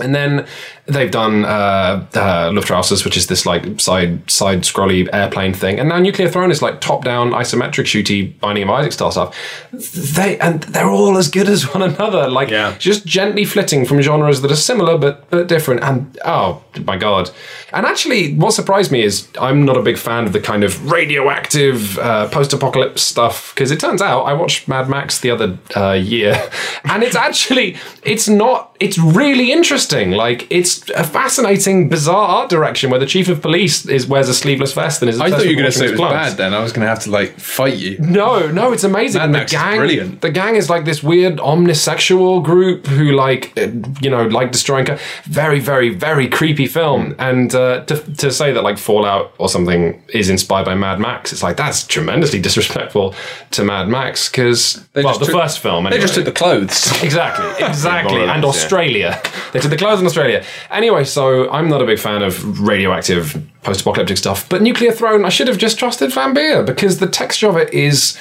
And then they've done uh, uh, Luftrausers, which is this like side side scrolly airplane thing, and now Nuclear Throne is like top down isometric shooty Binding of Isaac style stuff. They and they're all as good as *laughs* one another, like Yeah. just gently flitting from genres that are similar but but different. And oh my god! And actually, what surprised me is I'm not a big fan of the kind of radioactive uh, post-apocalypse stuff because it turns out I watched Mad Max the other uh, year, *laughs* and it's actually it's not it's really interesting. Like it's a fascinating, bizarre art direction where the chief of police is wears a sleeveless vest and is. I thought you were going to say it was bad. Then I was going to have to like fight you. no, no, it's amazing. Mad Max the is gang, brilliant. The gang is like this weird omnisexual group who like, uh, you know, like destroying. ca- Very, very, very creepy film. And uh, to, to say that like Fallout or something is inspired by Mad Max, it's like that's tremendously disrespectful to Mad Max because well, the took- first film. They just took the clothes. *laughs* Exactly, *laughs* exactly. And less, yeah. Australia. They took the clothes in Australia. Anyway, so I'm not a big fan of radioactive post apocalyptic stuff, but Nuclear Throne, I should have just trusted Vlambeer because the texture of it is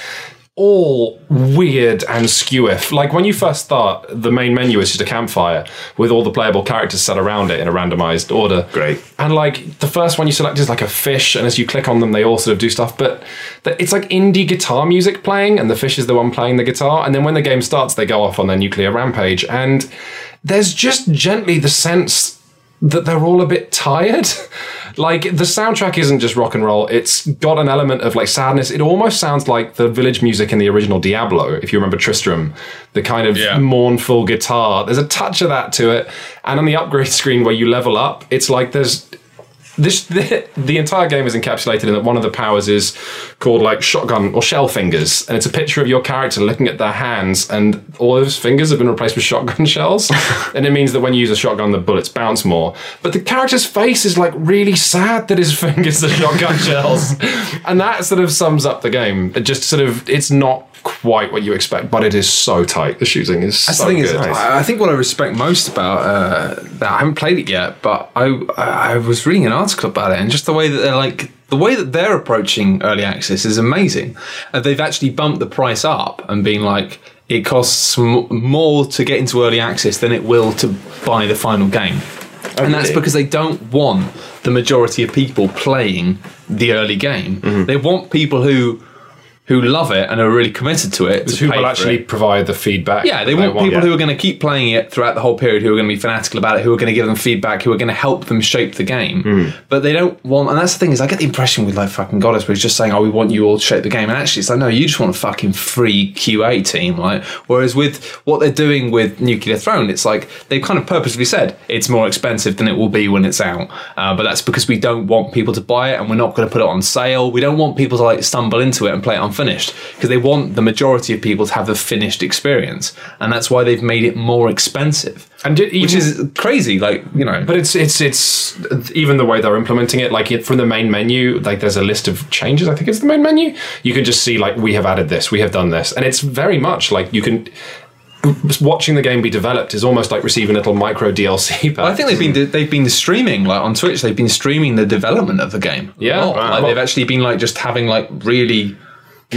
all weird and skewiff. Like when you first start, the main menu is just a campfire with all the playable characters set around it in a randomized order. Great. And like the first one you select is like a fish, and as you click on them, they all sort of do stuff. But th- it's like indie guitar music playing, and the fish is the one playing the guitar. And then when the game starts, they go off on their nuclear rampage. And there's just gently the sense that they're all a bit tired. *laughs* like the soundtrack isn't just rock and roll, it's got an element of like sadness. It almost sounds like the village music in the original Diablo, if you remember Tristram, the kind of Yeah. mournful guitar. There's a touch of that to it. And on the upgrade *laughs* screen where you level up, it's like there's this *laughs* the, the entire game is encapsulated in that one of the powers is called like shotgun or shell fingers. And it's a picture of your character looking at their hands and all those fingers have been replaced with shotgun *laughs* shells. *laughs* And it means that when you use a shotgun the bullets bounce more. But the character's face is like really sad that his fingers are shotgun shells. And that sort of sums up the game. It just sort of it's not quite what you expect but it is so tight. The shooting is That's so the thing is, I, I think what I respect most about uh, that I haven't played it yet, but I I was reading an article about it, and just the way that they're like the way that they're approaching early access is amazing. Uh, they've actually bumped the price up and been like, it costs m- more to get into early access than it will to buy the final game. And that's really? because they don't want the majority of people playing the early game. They want people who who love it and are really committed to it. to who will actually it. provide the feedback Yeah, they that want people yeah. who are going to keep playing it throughout the whole period, who are going to be fanatical about it, who are going to give them feedback, who are going to help them shape the game. Hmm. But they don't want, and that's the thing is, I get the impression with like fucking Godus, where he's just saying, "Oh, we want you all to shape the game," and actually, it's like, no, you just want a fucking free QA team, like. Whereas with what they're doing with Nuclear Throne, it's like they've kind of purposely said it's more expensive than it will be when it's out, uh, but that's because we don't want people to buy it, and we're not going to put it on sale. We don't want people to like stumble into it and play it unfinished because they want the majority of people to have the finished experience, and that's why they've made it more expensive. And did, Which is crazy, like you know. But it's it's it's even the way they're implementing it. Like it, from the main menu, like there's a list of changes. I think it's the main menu. You can just see like we have added this, we have done this, and it's very much like you can. Watching the game be developed is almost like receiving a little micro DLC. Pack. *laughs* I think they've been they've been streaming like on Twitch. They've been streaming the development of the game. Yeah. Wow. like they've actually been like just having like really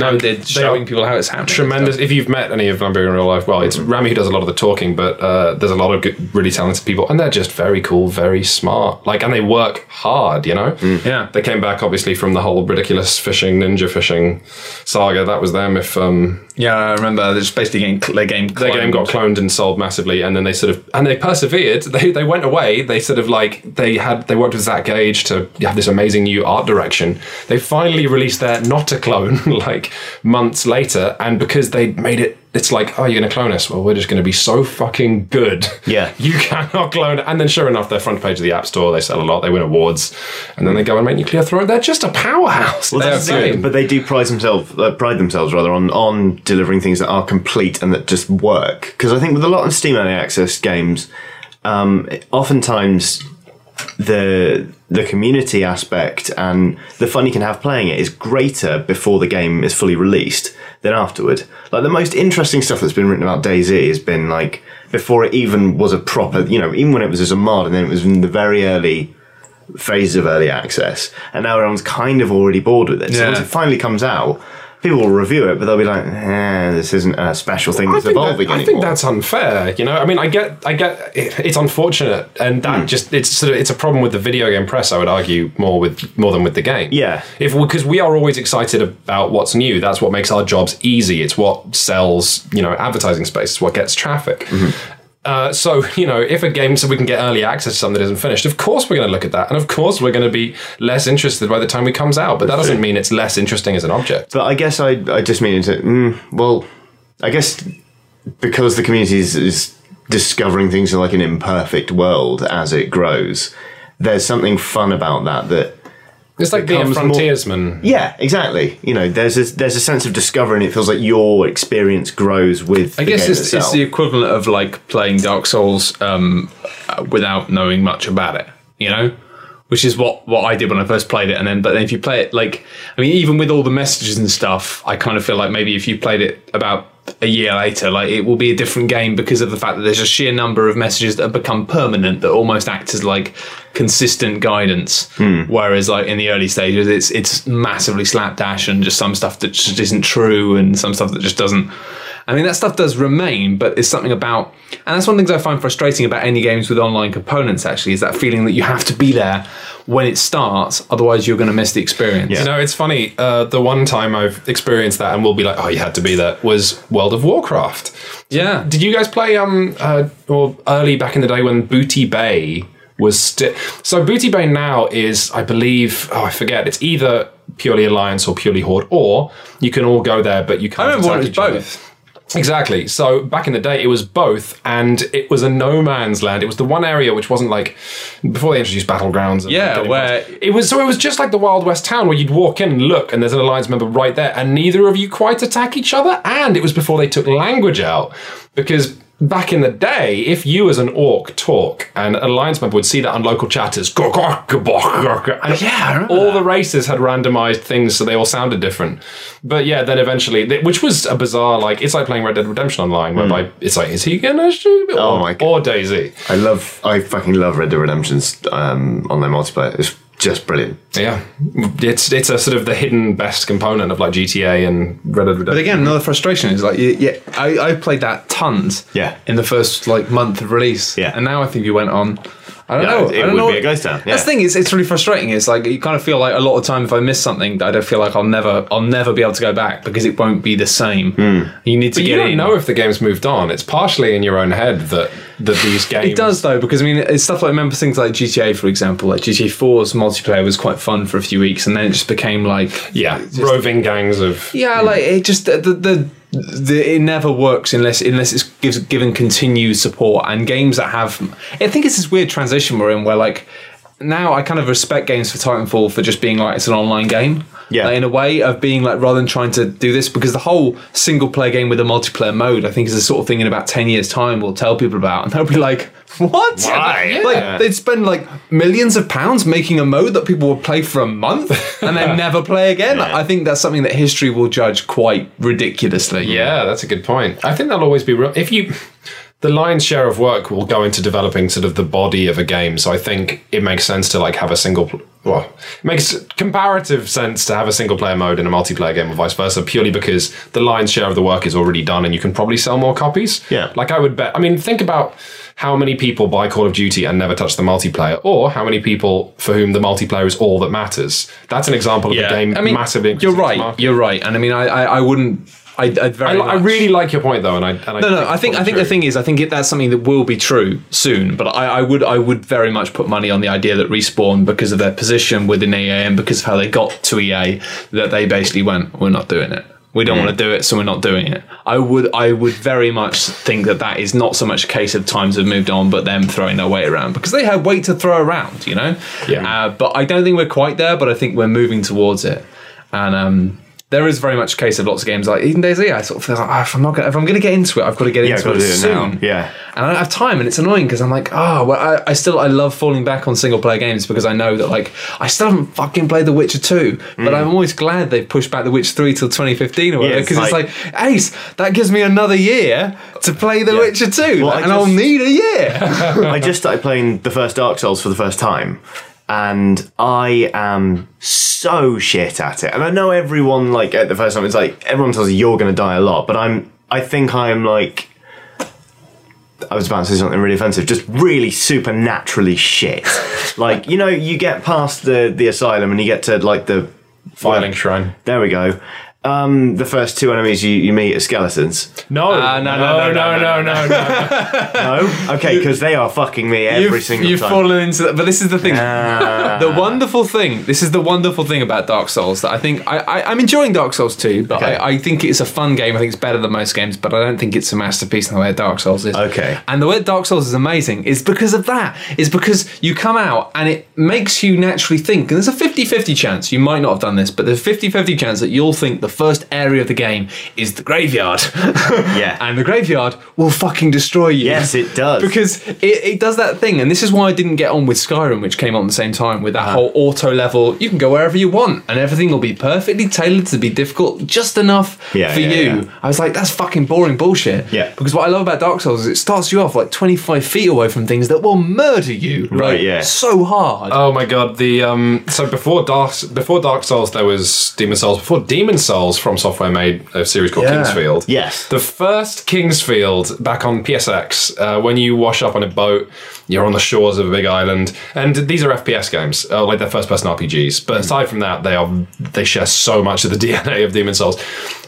candid they're showing people how it's happening. tremendous. If you've met any of them in real life, well, it's Rami who does a lot of the talking, but uh, there's a lot of good, really talented people, and they're just very cool, very smart. Like, and they work hard. You know. Yeah. They came back obviously from the whole ridiculous fishing, ninja fishing saga. That was them. If um, Yeah, I remember. They're just basically getting their game. their game got cloned and sold massively, and then they sort of and they persevered. They they went away. They sort of like they had they worked with Zach Gage to have this amazing new art direction. They finally released their not a clone *laughs* like months later, and because they made it. It's like, oh, you're going to clone us? Well, we're just going to be so fucking good. *laughs* Yeah. You cannot clone. And then, sure enough, their front page of the App Store, they sell a lot, they win awards, and then they go and make Nuclear Throne. They're just a powerhouse. Well, It's that's good, but they do pride themselves, uh, pride themselves rather on on delivering things that are complete and that just work. Because I think with a lot of Steam Early Access games, um, oftentimes the the community aspect and the fun you can have playing it is greater before the game is fully released than afterward. Like the most interesting stuff that's been written about DayZ has been like before it even was a proper, you know, even when it was as a mod and then it was in the very early phase of early access, and now everyone's kind of already bored with it. So Yeah. once it finally comes out, people will review it, but they'll be like, eh, "This isn't a special thing I that's think, that- evolving I anymore." think that's unfair. You know, I mean, I get, I get, it- it's unfortunate, and that Hmm. just it's sort of it's a problem with the video game press. I would argue more with more than with the game. Yeah. if because we are always excited about what's new. That's what makes our jobs easy. It's what sells, you know, advertising space. It's what gets traffic. Uh, so *laughs* you know, if a game so we can get early access to something that isn't finished, of course we're going to look at that, and of course we're going to be less interested by the time it comes out. But that doesn't mean it's less interesting as an object. But I guess I, I just mean to, mm, well, I guess because the community is, is discovering things in like an imperfect world as it grows, there's something fun about that. That It's like being a becomes more- frontiersman. yeah, exactly. You know, there's a, there's a sense of discovery, and it feels like your experience grows with. I the guess game it's, it's the equivalent of like playing Dark Souls um, uh, without knowing much about it. You know, which is what what I did when I first played it. And then, but then if you play it like, I mean, even with all the messages and stuff, I kind of feel like maybe if you played it about a year later, like it will be a different game because of the fact that there's a sheer number of messages that have become permanent that almost act as like consistent guidance. Hmm. Whereas like in the early stages, it's it's massively slapdash and just some stuff that just isn't true and some stuff that just doesn't. I mean, that stuff does remain, but it's something about, and that's one of the things I find frustrating about any games with online components. Actually, is that feeling that you have to be there when it starts, otherwise you're going to miss the experience. You know, it's funny. Uh, the one time I've experienced that, and we'll be like, "Oh, you had to be there," was World of Warcraft. Yeah. Did you guys play um uh, or early back in the day when Booty Bay was still? So Booty Bay now is, I believe, oh I forget. It's either purely Alliance or purely Horde, or you can all go there, but you can't. I remember when it attack was each other. Exactly. So back in the day, it was both, and it was a no man's land. It was the one area which wasn't like before they introduced battlegrounds. And Yeah, like, where- it was. So it was just like the Wild West town where you'd walk in and look, and there's an alliance member right there, and neither of you quite attack each other. And it was before they took language out, because back in the day, if you as an orc talk, and an alliance member would see that on local chatters, and Yeah, I remember all that. the races had randomized things, so they all sounded different. But yeah, then eventually, which was a bizarre, like it's like playing Red Dead Redemption Online, whereby it's like, is he gonna shoot? Or, Hmm. Oh my God. Or DayZ? I love, I fucking love Red Dead Redemption's um, online multiplayer. It's just brilliant. Yeah, it's it's a sort of the hidden best component of like GTA and Red Dead Redemption. But again, another frustration is like, yeah, yeah I, I played that tons. Yeah. In the first like month of release. Yeah. And now I think you went on. I don't Yeah, know. it don't would know be a ghost town, yeah. That's the thing. is, it's really frustrating. It's like you kind of feel like a lot of time if I miss something, I don't feel like I'll never I'll never be able to go back because it won't be the same. Hmm. You need to But get you don't in. know if the game's moved on. It's partially in your own head that that these games. It does though, because I mean, it's stuff like remember things like GTA, for example. Like GTA 4's multiplayer was quite fun for a few weeks, and then it just became like Yeah, roving gangs of. Yeah, like it just the the, the it never works unless unless it's gives given continued support and games that have. I think it's this weird transition we're in where like now I kind of respect games for Titanfall for just being like it's an online game. Yeah. Like, in a way of being like rather than trying to do this because the whole single player game with a multiplayer mode I think is the sort of thing in about ten years time we'll tell people about and they'll be like what Why? *laughs* like Yeah. they'd spend like millions of pounds making a mode that people would play for a month and then *laughs* never play again Yeah. I think that's something that history will judge quite ridiculously Yeah, that's a good point. I think that'll always be real. If you. The lion's share of work will go into developing sort of the body of a game, so I think it makes sense to like have a single. Well, it makes comparative sense to have a single player mode in a multiplayer game or vice versa, purely because the lion's share of the work is already done, and you can probably sell more copies. Yeah. like I would bet. I mean, think about how many people buy Call of Duty and never touch the multiplayer, or how many people for whom the multiplayer is all that matters. That's an example of a game I mean, massively. you're right you're right and I mean I I, I wouldn't I, I, I really like your point though, and I and I No, no. I think I think the thing is, I think it, that's something that will be true soon. But I, I would I would very much put money on the idea that respawn, because of their position within EA and because of how they got to EA, that they basically went, we're not doing it. We don't want to do it, so we're not doing it. I would I would very much think that that is not so much a case of times have moved on, but them throwing their weight around because they have weight to throw around, you know. Yeah. Uh, but I don't think we're quite there, but I think we're moving towards it, and um. There is very much a case of lots of games like even DayZ. I sort of feel like oh, if I'm not gonna, if I'm going to get into it, I've got to get Yeah, into it it soon. now. Yeah. and I don't have time, and it's annoying because I'm like, oh, well, I, I still I love falling back on single player games because I know that like I still haven't fucking played The Witcher two, but mm. I'm always glad they've pushed back The Witcher three till 2015 or whatever it's because it's like- like Ace, that gives me another year to play The Witcher two, Well, I and I'll need a year. *laughs* I just started playing the first Dark Souls for the first time, and I am so shit at it. And I know everyone like at the first time it's like everyone tells you you're going to die a lot, but I'm I think I'm like I was about to say something really offensive, just really supernaturally shit. *laughs* like you know, you get past the the asylum and you get to like the Firelink Shrine. There we go. Um, the first two enemies you, you meet are skeletons. No, Uh, no, no, no, no, no, no, no. No, okay, because they are fucking me every you've, single you've time. fallen into that. But this is the thing. Ah. the wonderful thing. This is the wonderful thing about Dark Souls that I think I, I I'm enjoying Dark Souls too. But Okay. I, I think it's a fun game. I think it's better than most games. But I don't think it's a masterpiece in the way Dark Souls is. Okay. And the way Dark Souls is amazing is because of that. Is because you come out and it makes you naturally think. And there's a 50-50 chance you might not have done this, but there's a 50-50 chance that you'll think the first area of the game is the graveyard. *laughs* Yeah. and the graveyard will fucking destroy you. Yes, it does. Because it, it does that thing, and this is why I didn't get on with Skyrim, which came on at the same time, with that Uh-huh. whole auto level. You can go wherever you want, and everything will be perfectly tailored to be difficult just enough Yeah, for yeah, you. yeah. I was like, that's fucking boring bullshit. Yeah. Because what I love about Dark Souls is it starts you off like 25 feet away from things that will murder you. Right, like, yeah. So hard. Oh my god! The um, so before Dark before Dark Souls, there was Demon Souls. Before Demon Souls, From Software made a series called Yeah. King's Field. Yes. The first King's Field back on PSX, uh, when you wash up on a boat, you're on the shores of a big island, and these are FPS games, uh, like they're first-person RPGs. But aside from that, they are they share so much of the *laughs* DNA of Demon Souls.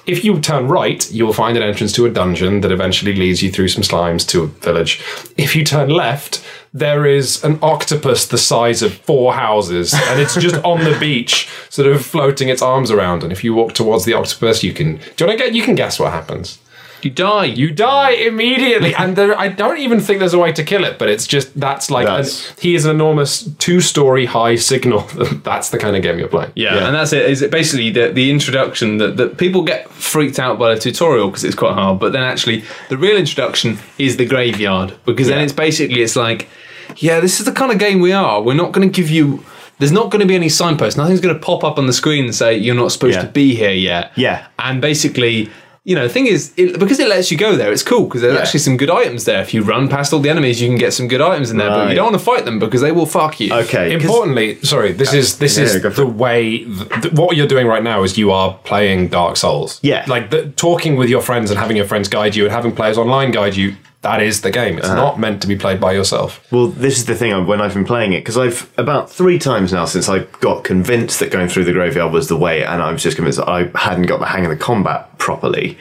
If you turn right, you will find an entrance to a dungeon that eventually leads you through some slimes to a village. If you turn left, there is an octopus the size of four houses, and it's just on the beach, sort of floating its arms around. And if you walk towards the octopus, you can. Do you want to get? You can guess what happens. you die. You die immediately, and there, I don't even think there's a way to kill it. But it's just that's like That's- an- he is an enormous two-story high signal. *laughs* that's the kind of game you're playing. Yeah, and that's it. Is it basically the the introduction that, that people get freaked out by the tutorial because it's quite hard, but then actually the real introduction is the graveyard because then it's basically it's like, yeah, this is the kind of game we are. We're not going to give you. There's not going to be any signpost. Nothing's going to pop up on the screen and say you're not supposed Yeah. to be here yet. Yeah. and basically. You know, the thing is, it, because it lets you go there, it's cool because there's Yeah. actually some good items there. If you run past all the enemies, you can get some good items in there, but you don't want to fight them because they will fuck you. Okay. Importantly, sorry, this is this Yeah, is go for the way. Th- what you're doing right now is you are playing Dark Souls. Yeah. like the, talking with your friends and having your friends guide you and having players online guide you. That is the game. It's uh-huh. not meant to be played by yourself. Well, this is the thing when I've been playing it because I've about three times now since I got convinced that going through the graveyard was the way, and I was just convinced that I hadn't got the hang of the combat properly.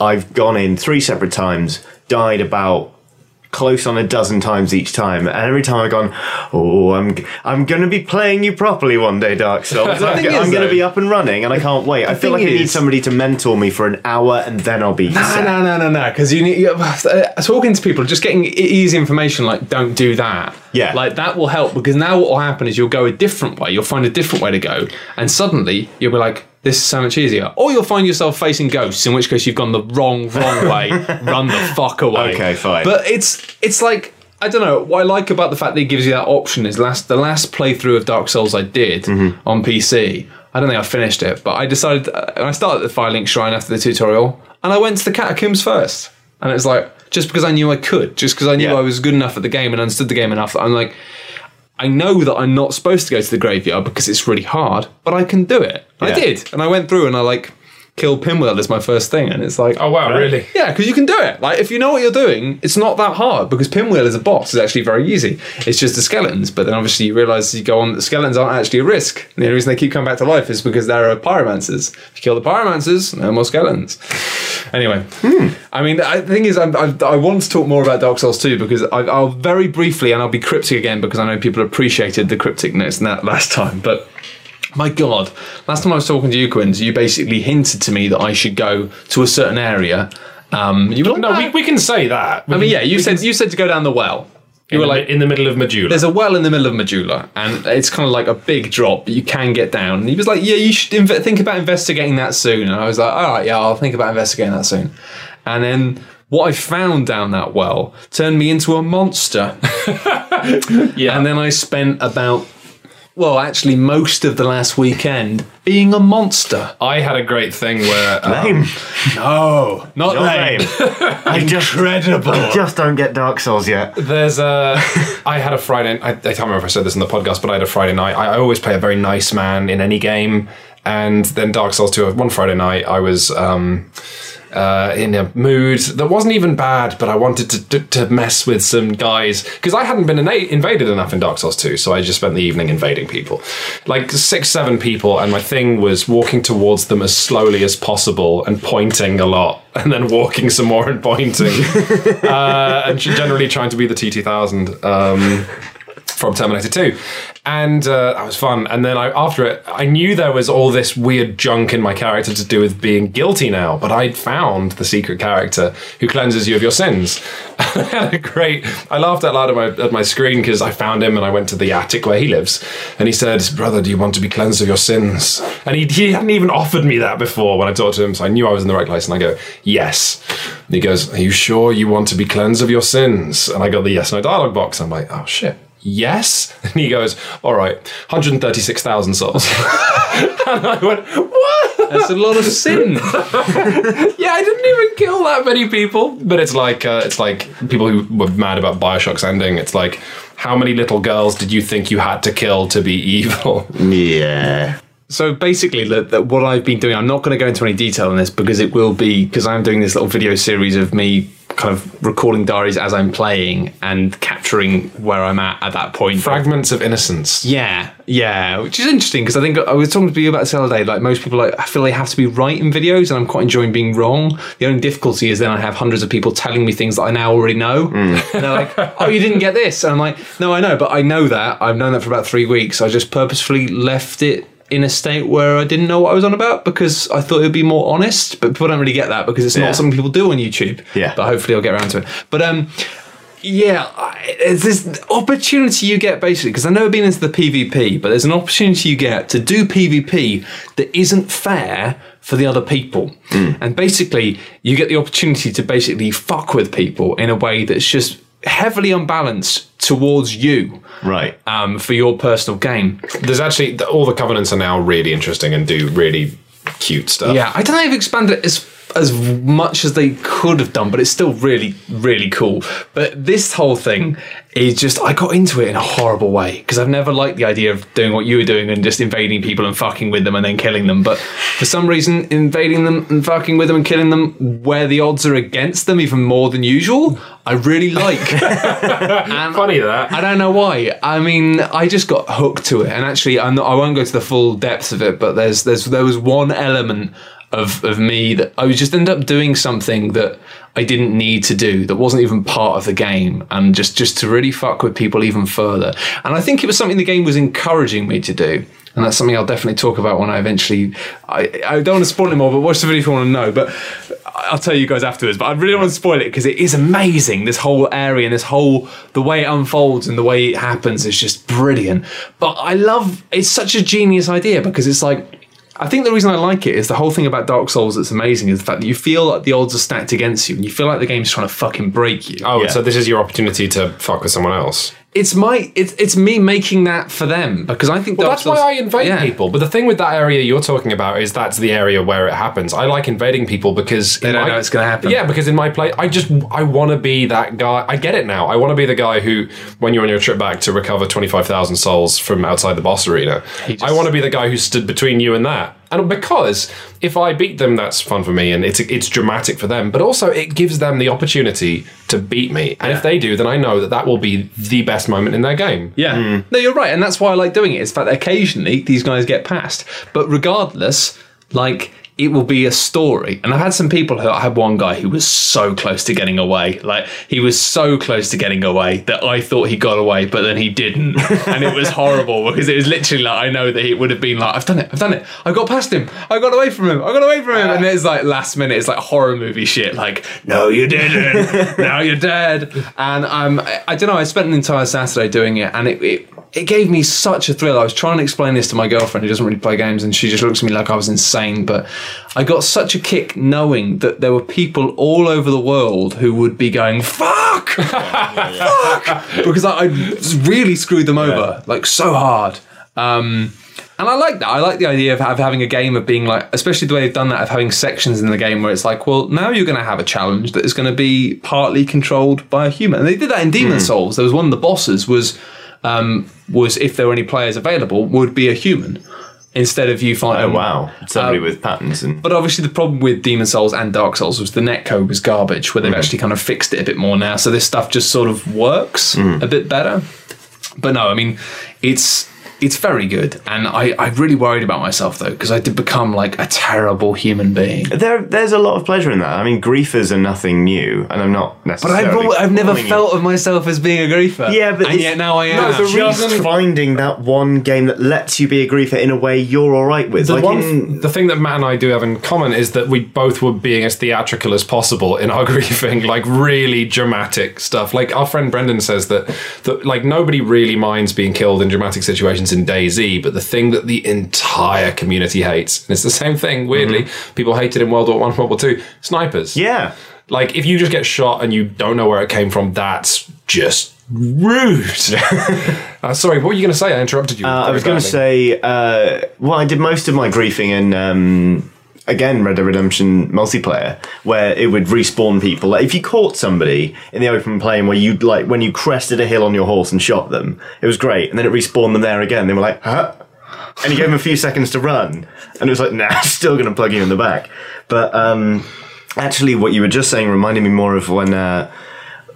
I've gone in three separate times, died about close on a dozen times each time, and every time I've gone, "Oh, I'm I'm going to be playing you properly one day, Dark Souls. *laughs* I'm, is, I'm going to be up and running, and I can't wait. I feel like I need somebody to mentor me for an hour, and then I'll be No, no, no, no, no. Because you need you, uh, talking to people, just getting easy information like "don't do that." Yeah. like that will help because now what will happen is you'll go a different way. You'll find a different way to go, and suddenly you'll be like, "This is so much easier." Or you'll find yourself facing ghosts, in which case you've gone the wrong, wrong *laughs* way. Run the fuck away. Okay, fine. But it's it's like. I don't know. What I like about the fact that it gives you that option is last the last playthrough of Dark Souls I did Mm-hmm. on PC. I don't think I finished it, but I decided uh, I started at the Firelink Shrine after the tutorial, and I went to the catacombs first. And it's like just because I knew I could, just because I knew Yeah. I was good enough at the game and understood the game enough, I'm like, I know that I'm not supposed to go to the graveyard because it's really hard, but I can do it. I did, and I went through and I like killed Pinwheel as my first thing, and it's like, Oh wow, really? yeah, because you can do it. Like if you know what you're doing, it's not that hard because Pinwheel as a boss is actually very easy. It's just the skeletons, but then obviously you realise you go on the skeletons aren't actually a risk. And the only reason they keep coming back to life is because there are pyromancers. If you kill the pyromancers, no more skeletons. Anyway, hmm. I mean, I- the thing is, I'm, I, I want to talk more about Dark Souls 2 because I, I'll very briefly, and I'll be cryptic again because I know people appreciated the crypticness that last time, but. My God, last time I was talking to you, Quinns, you basically hinted to me that I should go to a certain area. Um, you were like, No, we, we can say that. I mean, yeah, you said you said to go down the well. You were were like, in the middle of Majula. there's a well in the middle of Majula, and it's kind of like a big drop, but you can get down. And he was like, yeah, you should inve- think about investigating that soon. And I was like, all right, yeah, I'll think about investigating that soon. And then what I found down that well turned me into a monster. *laughs* yeah. And then I spent about, well, actually, most of the last weekend being a monster. I had a great thing where um, Lame. No, not Not lame. lame. *laughs* I just, Incredible. I just don't get Dark Souls yet. There's a. I had a Friday. I, I can't remember if I said this in the podcast, but I had a Friday night. I, I always play a very nice man in any game, and then Dark Souls 2. One Friday night, I was um, uh, in a mood that wasn't even bad, but I wanted to to, to mess with some guys because I hadn't been ina- invaded enough in Dark Souls 2, so I just spent the evening invading people, like six, seven people, and my thing was walking towards them as slowly as possible and pointing a lot. *laughs* And then walking some more and pointing, *laughs* uh, and generally trying to be the TT thousand. Um, from Terminator 2. And uh, that was fun. And then I, after it, I knew there was all this weird junk in my character to do with being guilty now, but I'd found the secret character who cleanses you of your sins. *laughs* I had a great, I laughed out loud at my, at my screen because I found him and I went to the attic where he lives. And he said, Brother, do you want to be cleansed of your sins? And he, he hadn't even offered me that before when I talked to him, so I knew I was in the right place. And I go, Yes. And he goes, Are you sure you want to be cleansed of your sins? And I got the yes no dialogue box. I'm like, Oh shit yes. *laughs* And he goes, all right, 136,000 souls. *laughs* and I went, what? That's a lot of sin. *laughs* Yeah, I didn't even kill that many people. But it's like, uh, it's like people who were mad about Bioshock's ending. It's like, how many little girls did you think you had to kill to be evil? Yeah. So basically, that that what I've been doing, I'm not going to go into any detail on this because it will be because I'm doing this little video series of me kind of recording diaries as I'm playing and capturing where I'm at at that point. Fragments of innocence. Yeah, yeah, which is interesting because I think I was talking to you about this the other day. Like most people, like I feel they have to be right in videos, and I'm quite enjoying being wrong. The only difficulty is then I have hundreds of people telling me things that I now already know, mm. and they're like, "Oh, you didn't get this," and I'm like, "No, I know, but I know that. I've known that for about three weeks. I just purposefully left it." In a state where I didn't know what I was on about because I thought it would be more honest, but people don't really get that because it's Yeah. not something people do on YouTube. Yeah. But hopefully I'll get around to it. But um, yeah, I- there's this opportunity you get basically because I've never been into the PvP, but there's an opportunity you get to do PvP that isn't fair for the other people, and basically you get the opportunity to basically fuck with people in a way that's just heavily unbalanced towards you Right. um, for your personal gain. There's actually, all the covenants are now really interesting and do really cute stuff. Yeah, I don't know if they've expanded it as as much as they could have done, but it's still really, really cool. But this whole thing hmm. is just I got into it in a horrible way because I've never liked the idea of doing what you were doing and just invading people and fucking with them and then killing them. But for some reason, invading them and fucking with them and killing them where the odds are against them even more than usual, I really like. *laughs* and Funny that. I don't know why. I mean, I just got hooked to it, and actually, I'm not, I won't go to the full depths of it. But there's there's there was one element of of me that I would just end up doing something that I didn't need to do, that wasn't even part of the game, and just just to really fuck with people even further. And I think it was something the game was encouraging me to do. And that's something I'll definitely talk about when I eventually. I, I don't want to spoil it more, but watch the video if you want to know. But I'll tell you guys afterwards. But I really don't want to spoil it because it is amazing. This whole area and this whole the way it unfolds and the way it happens is just brilliant. But I love it's such a genius idea because it's like I think the reason I like it is the whole thing about Dark Souls that's amazing is the fact that you feel like the odds are stacked against you and you feel like the game's trying to fucking break you. Oh, Yeah. so this is your opportunity to fuck with someone else. It's my it's it's me making that for them because I think Well, that's why I invade Yeah. people. But the thing with that area you're talking about is that's the area where it happens. I like invading people because They don't know it's gonna happen. Yeah, because in my play, I just I want to be that guy. I get it now. I want to be the guy who, when you're on your trip back to recover twenty five thousand souls from outside the boss arena, just- I want to be the guy who stood between you and that. And because if I beat them, that's fun for me, and it's it's dramatic for them. But also, it gives them the opportunity to beat me. And if they do, then I know that that will be the best moment in their game. Yeah. Hmm. No, you're right. And that's why I like doing it. It's the fact that occasionally these guys get past. But regardless, like, it will be a story. And I've had some people who I had one guy who was so close to getting away. Like, he was so close to getting away that I thought he got away, but then he didn't. and it was horrible because it was literally like, I know that it would have been like, I've done it, I've done it. I got past him. I got away from him. I got away from him. And it's like last minute, it's like horror movie shit. Like, no, you didn't. now you're dead. And um, I, I don't know. I spent an entire Saturday doing it, and it, it it gave me such a thrill. I was trying to explain this to my girlfriend who doesn't really play games, and she just looks at me like I was insane. But I got such a kick knowing that there were people all over the world who would be going "fuck, fuck," because I, I really screwed them over like so hard. Um, and I like that. I like the idea of, having a game of being like, especially the way they've done that, of having sections in the game where it's like, well, now you're going to have a challenge that is going to be partly controlled by a human. And they did that in Demon Souls. There was one of the bosses was um, was if there were any players available, would be a human instead of you fighting. Oh wow. Somebody Um, with patterns and But obviously, the problem with Demon Souls and Dark Souls was the netcode was garbage, where they've Mm-hmm. actually kind of fixed it a bit more now. So this stuff just sort of works Mm. a bit better. But no, I mean, it's it's very good, and I, I really worried about myself though because I did become like a terrible human being. There, there's a lot of pleasure in that. I mean, griefers are nothing new, and I'm not But necessarily. I've, al- I've never calling you- felt of myself as being a griefer. Yeah, but and it's- yet now I am. No, the reason- finding that one game that lets you be a griefer in a way you're all right with. The like one, in, the thing that Matt and I do have in common is that we both were being as theatrical as possible in our *laughs* grieving, like really dramatic stuff. Like our friend Brendan says that, that like nobody really minds being killed in dramatic situations in DayZ, but the thing that the entire community hates, and it's the same thing. Weirdly, people hated in World War One, World War Two, snipers. yeah, Like if you just get shot and you don't know where it came from, that's just rude. *laughs* uh, sorry, what were you going to say? I interrupted you. Uh, I was going to say, uh, well, I did most of my griefing in, um, again, Red Dead Redemption multiplayer, where it would respawn people. Like, if you caught somebody in the open plain where you like when you crested a hill on your horse and shot them, it was great, and then it respawned them there again. They were like, huh? And you gave them a few seconds to run, and it was like, nah, *laughs* still to plug you in the back. But um, actually, what you were just saying reminded me more of when. Uh,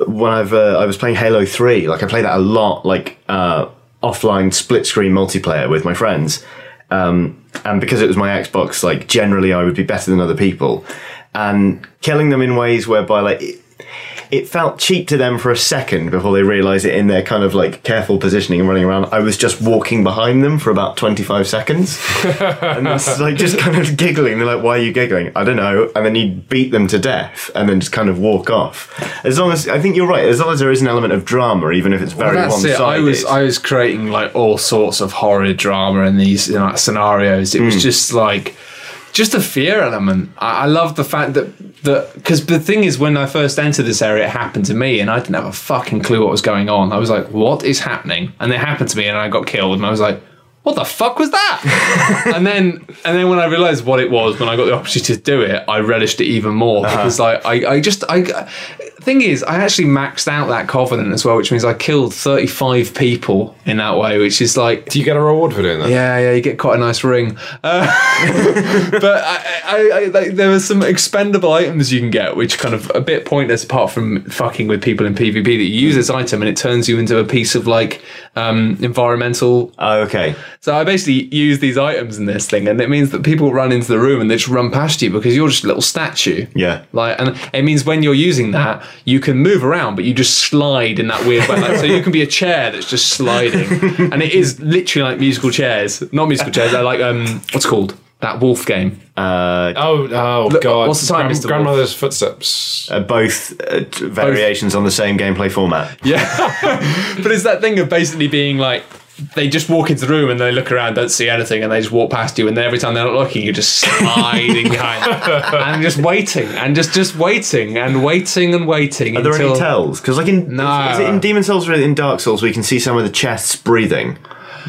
when I've uh, I was playing Halo Three, like I played that a lot, like uh, offline split screen multiplayer with my friends, um, and because it was my Xbox, like generally I would be better than other people, and killing them in ways whereby like. It, felt cheap to them for a second before they realised it in their kind of like careful positioning and running around. I was just walking behind them for about 25 seconds. *laughs* and it's like just kind of giggling. They're like, why are you giggling? I don't know. And then you beat them to death and then just kind of walk off. As long as, I think you're right, as long as there is an element of drama, even if it's very Well, that's one it. sided. I was I was creating like all sorts of horror drama in these you know, scenarios. It Hmm. was just like just a fear element. I, I love the fact that that because the thing is, when I first entered this area, it happened to me, and I didn't have a fucking clue what was going on. I was like, "What is happening?" And it happened to me, and I got killed, and I was like. What the fuck was that? *laughs* and then, and then when I realised what it was, when I got the opportunity to do it, I relished it even more Uh-huh. because like I, I just, I. Thing is, I actually maxed out that covenant as well, which means I killed thirty-five people in that way, which is like Do you get a reward for doing that? yeah, yeah, you get quite a nice ring. Uh, *laughs* but I, I, I, like, there are some expendable items you can get, which kind of a bit pointless apart from fucking with people in PvP. That you use this item and it turns you into a piece of like um, environmental. Oh, okay. So I basically use these items in this thing, and it means that people run into the room and they just run past you because you're just a little statue. Yeah. Like, and it means when you're using that, you can move around, but you just slide in that weird way. Like, so you can be a chair that's just sliding, and it is literally like musical chairs, not musical chairs. They're like um, what's it called that wolf game. Uh, Oh, oh God! what's the time, Mr. Wolf? Grandmother's footsteps. uh, both uh, t- variations on the same gameplay format. Yeah, *laughs* but it's that thing of basically being like. They just walk into the room and they look around, don't see anything, and they just walk past you. And then every time they're not looking, you're just sliding *laughs* behind and just waiting and just just waiting and waiting and waiting. Are there until, any tells? Because like in No. is it in Demon Souls or in Dark Souls, we can see some of the chests breathing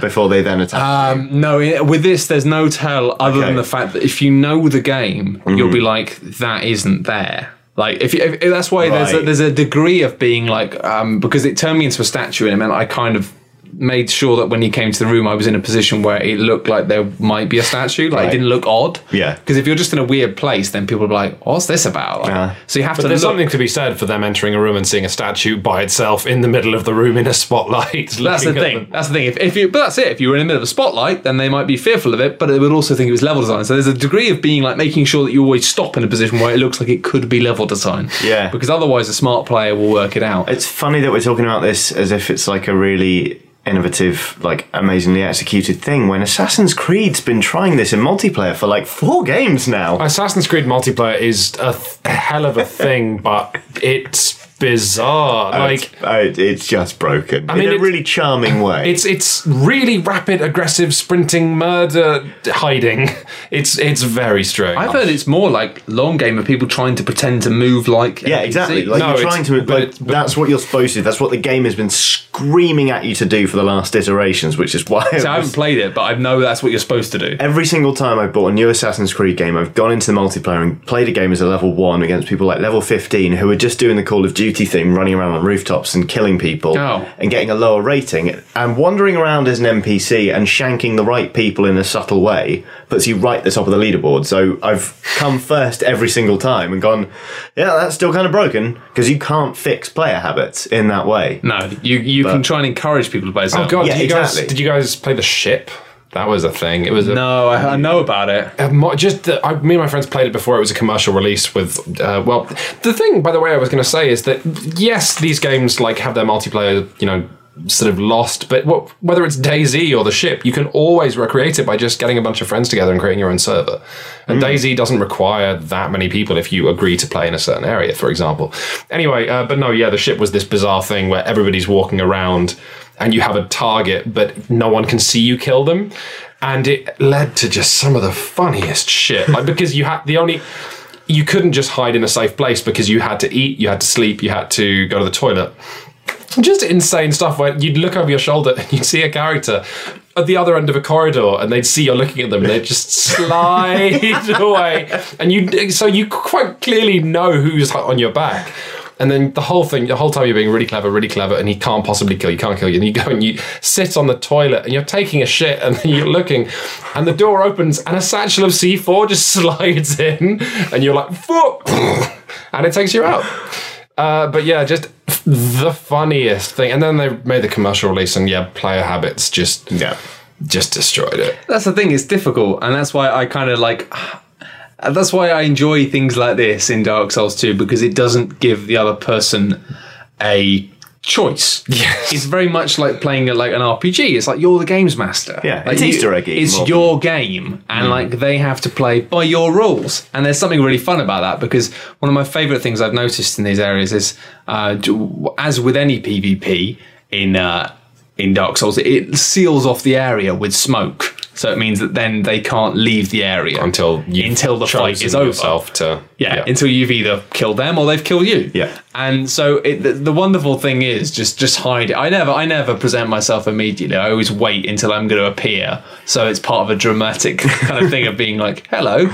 before they then attack. Um, no, with this, there's no tell other Okay. than the fact that if you know the game, you'll be like, that isn't there. Like if, you, if, if that's why there's a, there's a degree of being like um, because it turned me into a statue and it meant I kind of made sure that when he came to the room I was in a position where it looked like there might be a statue like Right. it didn't look odd Yeah. because if you're just in a weird place then people are like what's this about like, Yeah. so you have But to there's look something to be said for them entering a room and seeing a statue by itself in the middle of the room in a spotlight. *laughs* That's the thing. them. That's the thing. If, if you, but that's it. If you were in the middle of a spotlight, then they might be fearful of it, but they would also think it was level design. So there's a degree of being like making sure that you always stop in a position where it looks like it could be level design. Yeah. Because otherwise, a smart player will work it out. It's funny that we're talking about this as if it's like a really innovative, like amazingly executed thing when Assassin's Creed's been trying this in multiplayer for like four games now. Assassin's Creed multiplayer is a, th- hell of a thing, but it's bizarre. Like it's, uh, it's just broken mean, in a really charming way. it's it's really rapid, aggressive, sprinting, murder, hiding. *laughs* It's it's very strange. I've heard it's more like long game of people trying to pretend to move like yeah, NPCs. exactly. Like No, you're trying to. but Like, it's- but- that's what you're supposed to. That's what the game has been screaming at you to do for the last iterations, which is why. it So I haven't played it, but I know that's what you're supposed to do. Every single time I've bought a new Assassin's Creed game, I've gone into the multiplayer and played a game as a level one against people like level 15 who are just doing the Call of Duty Duty theme, running around on rooftops and killing people Oh. and getting a lower rating. And wandering around as an NPC and shanking the right people in a subtle way puts you right at the top of the leaderboard. So I've come first every single time and gone, yeah, that's still kind of broken because you can't fix player habits in that way. No, you you can try and encourage people to play. Oh god, Yeah, did you guys did you guys play the ship? That was a thing. It was a No, I, I know about it. Mo- just the, I, me and my friends played it before it was a commercial release with uh, well the thing by the way i was going to say is that yes these games like have their multiplayer you know sort of lost but what, whether it's DayZ or the ship you can always recreate it by just getting a bunch of friends together and creating your own server and DayZ doesn't require that many people if you agree to play in a certain area for example anyway uh, but no yeah the ship was this bizarre thing where everybody's walking around and you have a target but no one can see you kill them and it led to just some of the funniest shit. Like because you had the only you couldn't just hide in a safe place because you had to eat, you had to sleep, you had to go to the toilet. Just insane stuff where you'd look over your shoulder and you'd see a character at the other end of a corridor and they'd see you're looking at them and they'd just slide *laughs* away and you so you quite clearly know who's on your back and then the whole thing the whole time you're being really clever really clever and he can't possibly kill you can't kill you and you go and you sit on the toilet and you're taking a shit and then *laughs* you're looking and the door opens and a satchel of c4 just *laughs* slides in and you're like fuck *laughs* and it takes you out uh, but yeah, just the funniest thing. And then they made the commercial release, and yeah, player habits just Yeah. just destroyed it. That's the thing. It's difficult, and that's why I kind of like. That's why I enjoy things like this in Dark Souls 2 because it doesn't give the other person a choice. Yes. It's very much like playing it like an RPG. It's like you're the games master. Yeah, like it's Easter eggy It's your game, and like they have to play by your rules. And there's something really fun about that because one of my favorite things I've noticed in these areas is, uh, as with any PvP in uh, in Dark Souls, it seals off the area with smoke. So it means that then they can't leave the area Until you until the fight is over. to Yeah, until you've either killed them or they've killed you. Yeah. And so it, the, the wonderful thing is just just hide it. I never I never present myself immediately. I always wait until I'm going to appear. So it's part of a dramatic *laughs* kind of thing of being like, "Hello,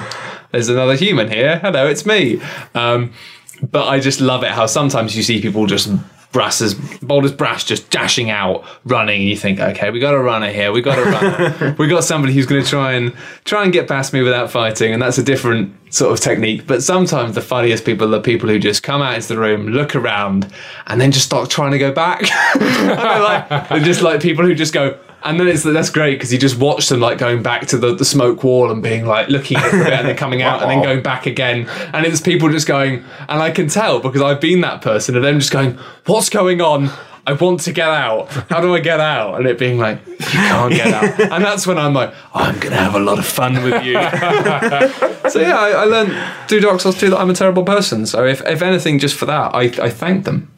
there's another human here. Hello, it's me." Um, but I just love it how sometimes you see people just brass as bold as brass just dashing out running and you think okay we got a runner here. We got a runner. *laughs* We got somebody who's going to try and try and get past me without fighting and that's a different sort of technique. But sometimes the funniest people are people who just come out into the room look around and then just start trying to go back. *laughs* Like they're just like people who just go and then it's that's great because you just watch them like going back to the, the smoke wall and being like looking at it and then coming out and then going back again. And it's people just going and I can tell because I've been that person and them just going what's going on? I want to get out. How do I get out? And it being like you can't get out. *laughs* And that's when I'm like I'm gonna have a lot of fun with you. *laughs* So yeah I, I learned through Dark Souls 2 that I'm a terrible person. So if, if anything just for that I, I thank them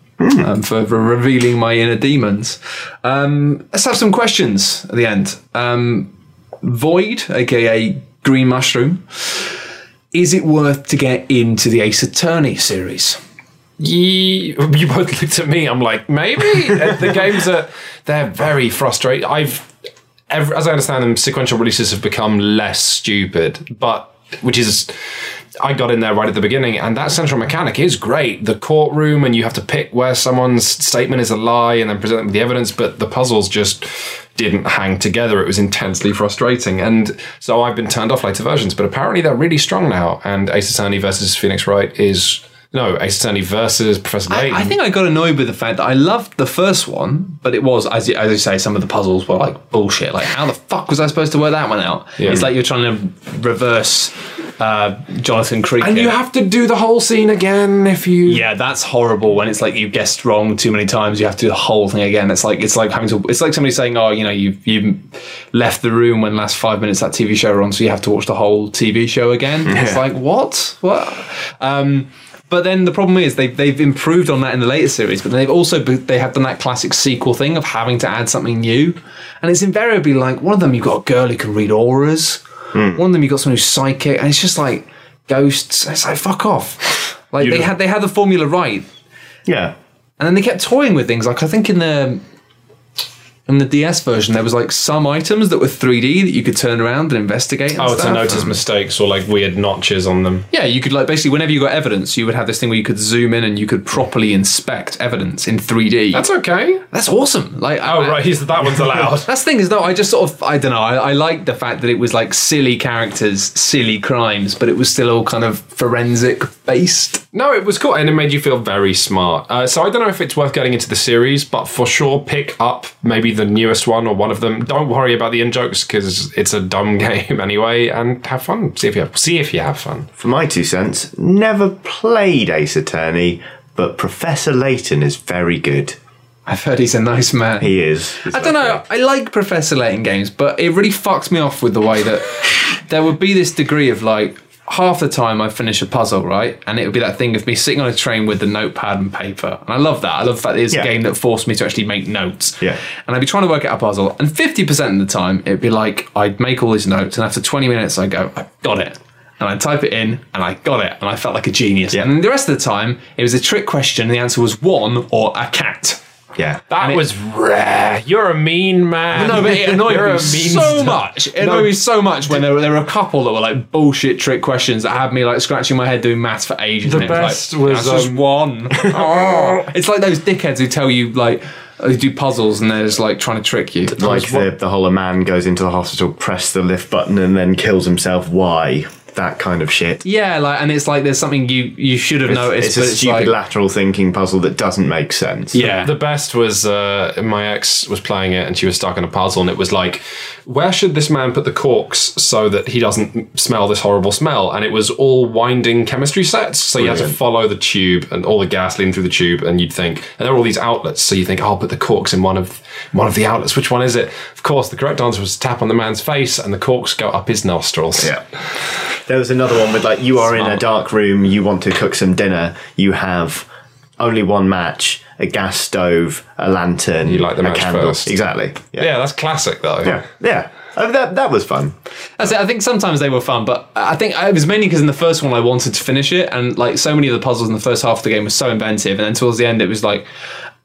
um, for, for revealing my inner demons. Um, let's have some questions at the end. Um, Void, aka Green Mushroom, is it worth to get into the Ace Attorney series? Ye- you both looked at me. I'm like, maybe Uh, the *laughs* games are they're very frustrating. I've, as I understand them, sequential releases have become less stupid, but which is. I got in there right at the beginning, and that central mechanic is great. The courtroom, and you have to pick where someone's statement is a lie and then present them with the evidence, but the puzzles just didn't hang together. It was intensely frustrating. And so I've been turned off later versions, but apparently they're really strong now. And Ace Attorney versus Phoenix Wright is. No, Ace Attorney versus Professor Layton. I think I got annoyed with the fact that I loved the first one, but it was, as you, as you say, some of the puzzles were like bullshit. Like, how the fuck was I supposed to work that one out? Yeah. It's like you're trying to reverse uh, Jonathan Creek. And you have to do the whole scene again if you. Yeah, that's horrible. When it's like you guessed wrong too many times, you have to do the whole thing again. It's like it's like having to. It's like somebody saying, "Oh, you know, you you left the room when last five minutes that TV show on, so you have to watch the whole TV show again." *laughs* It's like what, what? Um, but then the problem is they've they've improved on that in the later series, but they've also they have done that classic sequel thing of having to add something new, and it's invariably like one of them you've got a girl who can read auras, Hmm. one of them you've got someone who's psychic, and it's just like ghosts. It's like fuck off. Like they had they had the formula right, Yeah. and then they kept toying with things. Like I think in the in the DS version, there was like some items that were 3D that you could turn around and investigate. And Oh, to notice mistakes or like weird notches on them. Yeah, you could like basically whenever you got evidence, you would have this thing where you could zoom in and you could properly inspect evidence in 3D. That's okay. That's awesome. Like, Oh, I- right. He's, that one's *laughs* allowed. That's the thing is though, I just sort of I don't know. I, I like the fact that it was like silly characters, silly crimes, but it was still all kind of forensic based. No, it was cool, and it made you feel very smart. Uh, so I don't know if it's worth getting into the series, but for sure, pick up maybe the newest one or one of them. Don't worry about the in jokes because it's a dumb *laughs* game anyway, and have fun. See if you have, see if you have fun. For my two cents, never played Ace Attorney, but Professor Layton is very good. I've heard he's a nice man. He is. I don't know. I like Professor Layton games, but it really fucks me off with the way that *laughs* there would be this degree of like half the time I finish a puzzle, right? And it would be that thing of me sitting on a train with the notepad and paper. And I love that. I love the fact that it's Yeah. a game that forced me to actually make notes. Yeah. And I'd be trying to work out a puzzle, and 50% of the time it'd be like I'd make all these notes, and after 20 minutes I go, I got it. And I type it in, and I got it, and I felt like a genius. Yeah. And the rest of the time, it was a trick question, and the answer was one or a cat. Yeah. That it- was rare. You're a mean man. No, but it *laughs* annoyed You're me a mean so stuff. much. It annoyed me so much when there were, there were a couple that were like bullshit trick questions that had me like scratching my head doing maths for ages. The and it best like, was, "That's just um, one. *laughs* oh. It's like those dickheads who tell you like who do puzzles and they're just like trying to trick you. Like the, the whole a man goes into the hospital, press the lift button, and then kills himself. Why? That kind of shit. Yeah, like and it's like there's something you you should have noticed, it's a but it's stupid like lateral thinking puzzle that doesn't make sense. yeah. The best was uh, my ex was playing it and she was stuck in a puzzle and it was like, where should this man put the corks so that he doesn't smell this horrible smell? And it was all winding chemistry sets, so you had to follow the tube and all the gas leading through the tube, and you'd think, and there were all these outlets, so you think, oh, I'll put the corks in one of one of the outlets. Which one is it? Of course, the correct answer was to tap on the man's face, and the corks go up his nostrils. Yeah. There was another one with like you are in a dark room, you want to cook some dinner, you have only one match, a gas stove, a lantern, You light the a match candle. first. Exactly. Yeah, Yeah. that's classic though. Yeah. Yeah. Oh, that that was fun. That's it. I think sometimes they were fun, but I think it was mainly because in the first one I wanted to finish it, and like so many of the puzzles in the first half of the game were so inventive, and then towards the end it was like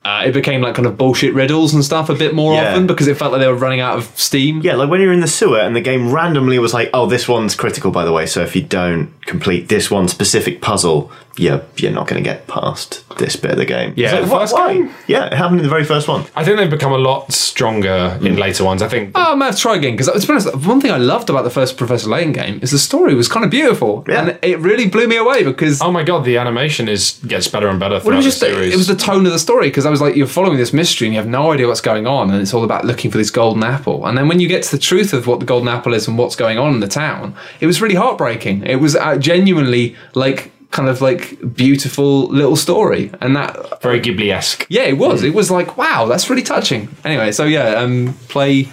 uh, it became like kind of bullshit riddles and stuff a bit more Yeah. often because it felt like they were running out of steam. Yeah, like when you're in the sewer and the game randomly was like, "Oh, this one's critical, by the way. So if you don't complete this one specific puzzle, you're you're not going to get past this bit of the game." Yeah. Like, The first why?" game? Yeah, it happened in the very first one. I think they've become a lot stronger in later ones. I think Oh, I might have to try again because to be honest, one thing I loved about the first Professor Layton game is the story was kind of beautiful, Yeah. and it really blew me away because Oh my god, the animation is gets better and better Well, throughout it was just the series. it was the tone of the story because I was like you're following this mystery and you have no idea what's going on and it's all about looking for this golden apple and then when you get to the truth of what the golden apple is and what's going on in the town it was really heartbreaking it was uh, genuinely like kind of like beautiful little story and that very Ghibli esque. yeah it was it was like wow that's really touching anyway so yeah um play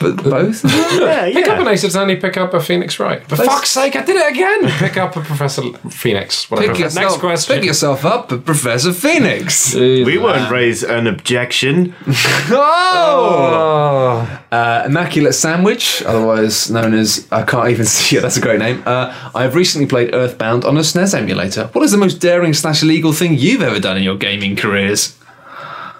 b- both *laughs* Yeah, Pick up yeah. an Ace Attorney, pick up a Phoenix Wright. For Let's- fuck's sake, I did it again! pick up a Professor Phoenix. Whatever. pick yourself, Next question. pick yourself up Professor Phoenix We won't raise an objection. *laughs* oh Oh. Uh, Immaculate Sandwich, otherwise known as I can't even *laughs* see it. That's a great name. Uh, I have recently played Earthbound on a SNES emulator. What is the most daring slash illegal thing you've ever done in your gaming careers?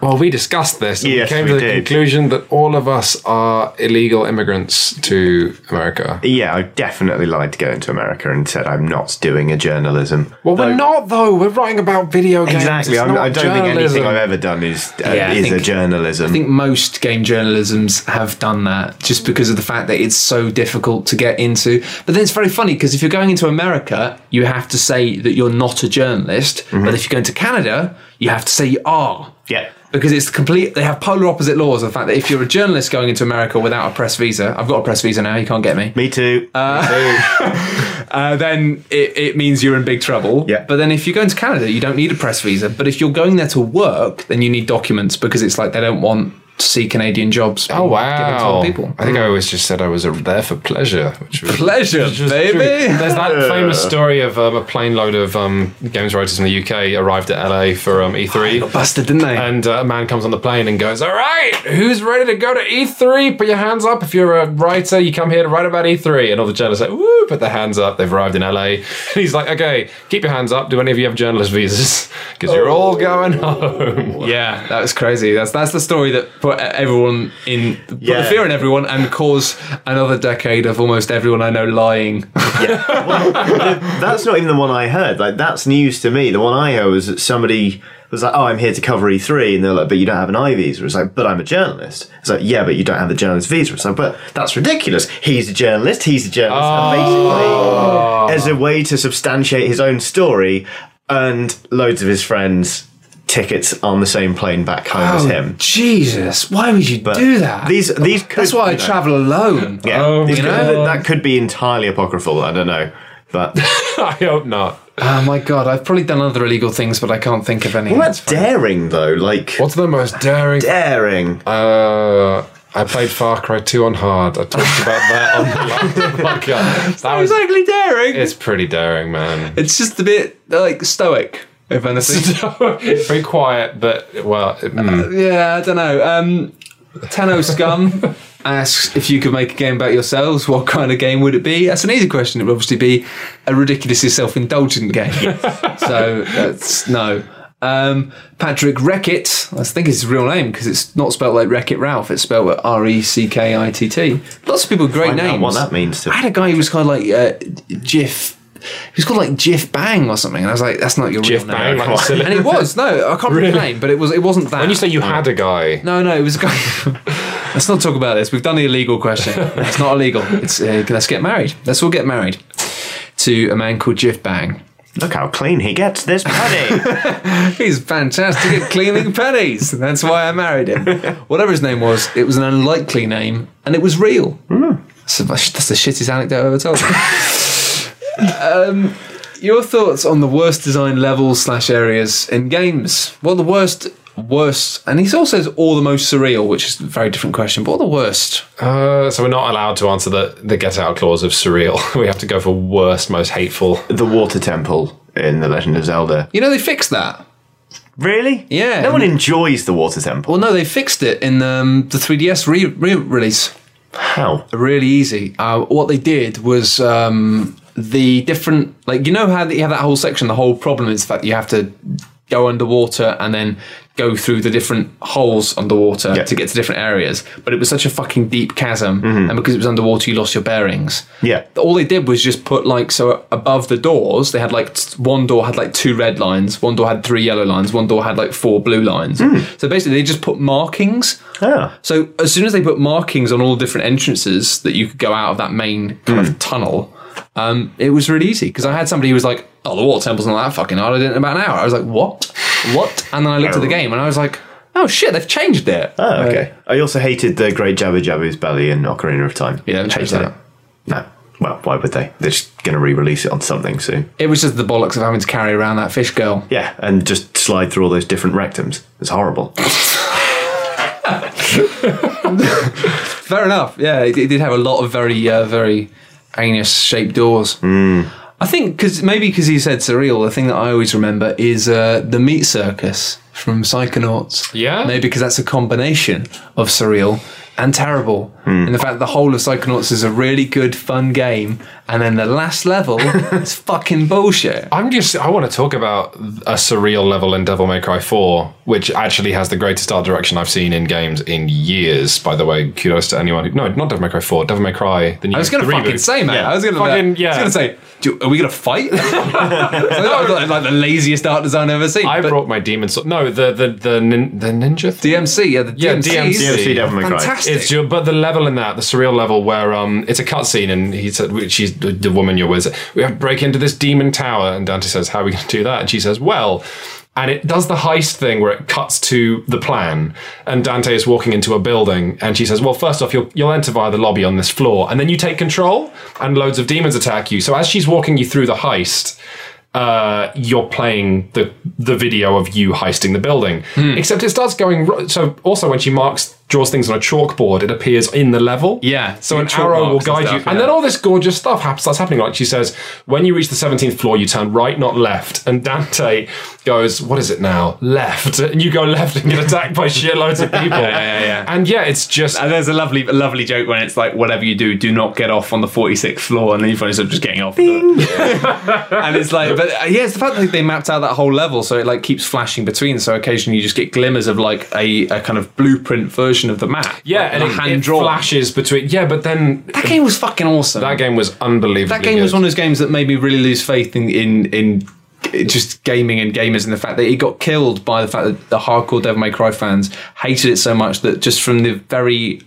Well, we discussed this. and Yes, we came we to the did. conclusion that all of us are illegal immigrants to America. Yeah, I definitely lied to go into America and said I'm not doing a journalism. Well, we're not though. We're writing about video games. Exactly. I'm, not I don't think anything. I've ever done is uh, Yeah, I is a journalism. I think most game journalisms have done that just because of the fact that it's so difficult to get into. But then it's very funny because if you're going into America, you have to say that you're not a journalist. But if you're going to Canada, you have to say you are. yeah. because it's complete they have polar opposite laws the fact that if you're a journalist going into america without a press visa i've got a press visa now you can't get me Me too. uh, *laughs* then it, it means you're in big trouble Yeah. but then if you're going to canada you don't need a press visa but if you're going there to work then you need documents because it's like they don't want see canadian jobs Oh being given to wow! people I think I always just said I was there for pleasure. Which was, pleasure which was baby true. There's that famous story of um, a plane load of um, games writers from the UK arrived at LA for um, E3. busted didn't they And uh, a man comes on the plane and goes, All right, who's ready to go to E3? Put your hands up. If you're a writer, you come here to write about E3. And all the journalists like, Woo, put their hands up. They've arrived in LA. And he's like, Okay, keep your hands up. Do any of you have journalist visas? *laughs* Because you're all going home. yeah that was crazy that's that's the story that put for everyone in put the Yeah. fear in everyone and cause another decade of almost everyone I know lying. *laughs* That's not even the one I heard. Like that's news to me. The one I heard was that somebody was like, "Oh, I'm here to cover E3," and they're like, "But you don't have an I visa." It's like, "But I'm a journalist." It's like, "Yeah, but you don't have the journalist visa." It's like, "But that's ridiculous. He's a journalist. He's a journalist." And ah. basically, as a way to substantiate his own story, earned loads of his friends tickets on the same plane back home as him. Jesus, why would you do that? These these could, That's why I know, travel alone. *laughs* Yeah, Oh these my could- that could be entirely apocryphal. I don't know, but. *laughs* I hope not. Oh my god, I've probably done other illegal things, but I can't think of any. What about daring though? Like What's the most daring? daring? Uh, I played Far Cry 2 on hard. I talked about that on the last *laughs* podcast. That was, exactly daring. it's pretty daring, man. It's just a bit like stoic, if *laughs* anything. Very quiet, but well, it- mm. yeah, I don't know. Um, Tenno Scum *laughs* asks if you could make a game about yourselves, what kind of game would it be? That's an easy question. It would obviously be a ridiculously self-indulgent game. *laughs* so that's no. Um, Patrick Reckitt, I think it's his real name because it's not spelled like Wreck It Ralph. It's spelled with R E C K I T T. Lots of people with great Find names. what that means to- I had a guy who was called like uh, Jiff. He was called like Jiff Bang or something, and I was like, "That's not your Jiff real name." Bang, like the silly- and it was no, I can't remember the name, but it was it wasn't that. When you say you had a guy, no, no, it was a guy. *laughs* let's not talk about this. We've done the illegal question. *laughs* It's not illegal. It's uh, let's get married. Let's all get married to a man called Jiff Bang. Look how clean he gets this penny. *laughs* He's fantastic at cleaning pennies. That's why I married him. Whatever his name was, it was an unlikely name, and it was real. So that's that's the shittiest anecdote I've ever told. Um, your thoughts on the worst design levels slash areas in games? What are the worst? Worst, and he also says all the most surreal, which is a very different question. But what are the worst? uh, so we're not allowed to answer the, the get out clause of surreal. *laughs* We have to go for worst, most hateful. the water temple in The Legend of Zelda. You know they fixed that. Really? Yeah. No one enjoys the water temple. Well, no, they fixed it in um, the 3DS re- re-release. How? really easy. Uh, what they did was um, the different, like you know how you have that whole section. The whole problem is that you have to go underwater and then go through the different holes underwater Yeah. to get to different areas. But it was such a fucking deep chasm, mm-hmm. and because it was underwater, you lost your bearings. Yeah. All they did was just put like so above the doors, they had like one door had like two red lines, one door had three yellow lines, one door had like four blue lines. Mm. So basically, they just put markings. yeah. So as soon as they put markings on all the different entrances that you could go out of that main kind of mm. tunnel, um, it was really easy because I had somebody who was like, "Oh, the water temple's not that fucking hard. I did it in about an hour." I was like, "What? What?" And then I looked at the game and I was like, "Oh shit, they've changed it." Oh, okay. I also hated the Great Jabu-Jabu's belly in Ocarina of Time. Yeah, they haven't changed that. No. Well, why would they? They're just going to re-release it on something soon. It was just the bollocks of having to carry around that fish girl. Yeah, and just slide through all those different rectums. It's horrible. *laughs* *laughs* Fair enough. Yeah, it, it did have a lot of very, uh, very anus shaped doors. I think because maybe because he said surreal, the thing that I always remember is uh, the meat circus from Psychonauts. Yeah? maybe because that's a combination of surreal and terrible, and the fact that the whole of Psychonauts is a really good, fun game, and then the last level *laughs* is fucking bullshit. I'm just. I want to talk about a surreal level in Devil May Cry 4, which actually has the greatest art direction I've seen in games in years. By the way, kudos to anyone who. No, not Devil May Cry 4. Devil May Cry. The new. I was gonna fucking reboot. say, man. Yeah. I was gonna, Fucking- yeah. I was gonna say, do, are we gonna fight? *laughs* that was like, like the laziest art design I've ever seen. I brought my demon sword. No, the the the nin, the ninja. Thing? DMC, yeah, the Yeah, DMC, DMC. DMC Devil May Cry. fantastic. It's ju- but the level in that, the surreal level where um, it's a cutscene and he said, which she's the, the woman you're with. We have to break into this demon tower, and Dante says, "How are we going to do that?" And she says, "Well." And it does the heist thing where it cuts to the plan, and Dante is walking into a building, and she says, "Well, first off, you'll you'll enter via the lobby on this floor, and then you take control, and loads of demons attack you." So as she's walking you through the heist, uh, you're playing the the video of you heisting the building. Hmm. Except it starts going. ro- So also when she marks draws things on a chalkboard, it appears in the level. Yeah, So an arrow will guide stuff, you, and then all this gorgeous stuff happens, starts happening. Like she says, when you reach the seventeenth floor, you turn right, not left. And Dante goes, "What is it now? Left." And you go left and get attacked by shitloads of people. Yeah, yeah, yeah. And yeah, it's just And there's a lovely, a lovely joke when it's like, whatever you do, do not get off on the 46th floor, and then you find yourself just getting off. *laughs* *laughs* and it's like, but uh, yeah, it's the fact that they mapped out that whole level, so it like keeps flashing between. So occasionally you just get glimmers of like a, a kind of blueprint version of the map. Yeah, like, and it, hand it drawn. flashes between. Yeah, but then That game was fucking awesome. that game was unbelievable. That game was one of those games that made me really lose faith in in in just gaming and gamers and the fact that it got killed by the fact that the hardcore Devil May Cry fans hated it so much that just from the very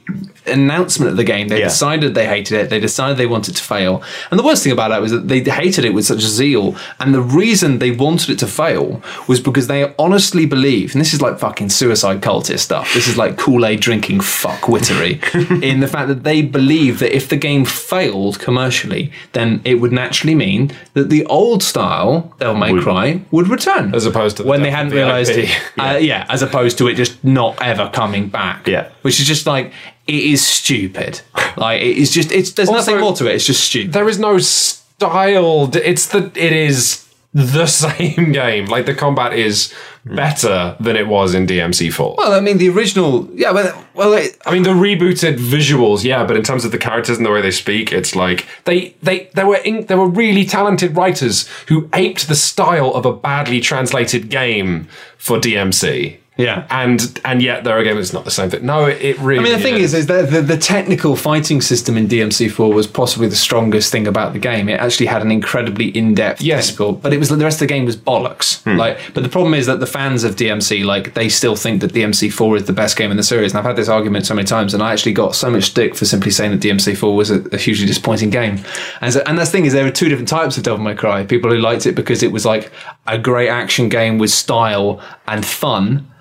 announcement of the game they Yeah. decided they hated it they decided they wanted to fail and the worst thing about that was that they hated it with such zeal and the reason they wanted it to fail was because they honestly believe and this is like fucking suicide cultist stuff this is like Kool-Aid drinking fuck wittery *laughs* in the fact that they believe that if the game failed commercially then it would naturally mean that the old style Devil May Cry would return As opposed to the when they hadn't the realized IP. *laughs* uh, yeah, as opposed to it just not ever coming back. Yeah. which is just like it is stupid. Like it is just it's there's Also- nothing more to it. It's just stupid. there is no style. It's the it is the *laughs* same game. Like the combat is better than it was in DMC4. Well, I mean the original, yeah, but well, it, I mean the rebooted visuals, yeah, but in terms of the characters and the way they speak, it's like they they there were in, there were really talented writers who aped the style of a badly translated game for DMC. Yeah. and and yet there again, it's not the same thing. No, it, it really. I mean the thing is, is that the, the technical fighting system in DMC4 was possibly the strongest thing about the game. It actually had an incredibly in-depth Yes. technical, but it was the rest of the game was bollocks. Hmm. Like, but the problem is that the fans of DMC, like, they still think that DMC4 is the best game in the series. And I've had this argument so many times, and I actually got so much stick for simply saying that DMC4 was a, a hugely disappointing game. And so, and that's the thing is, there are two different types of Devil May Cry. People who liked it because it was like a great action game with style and fun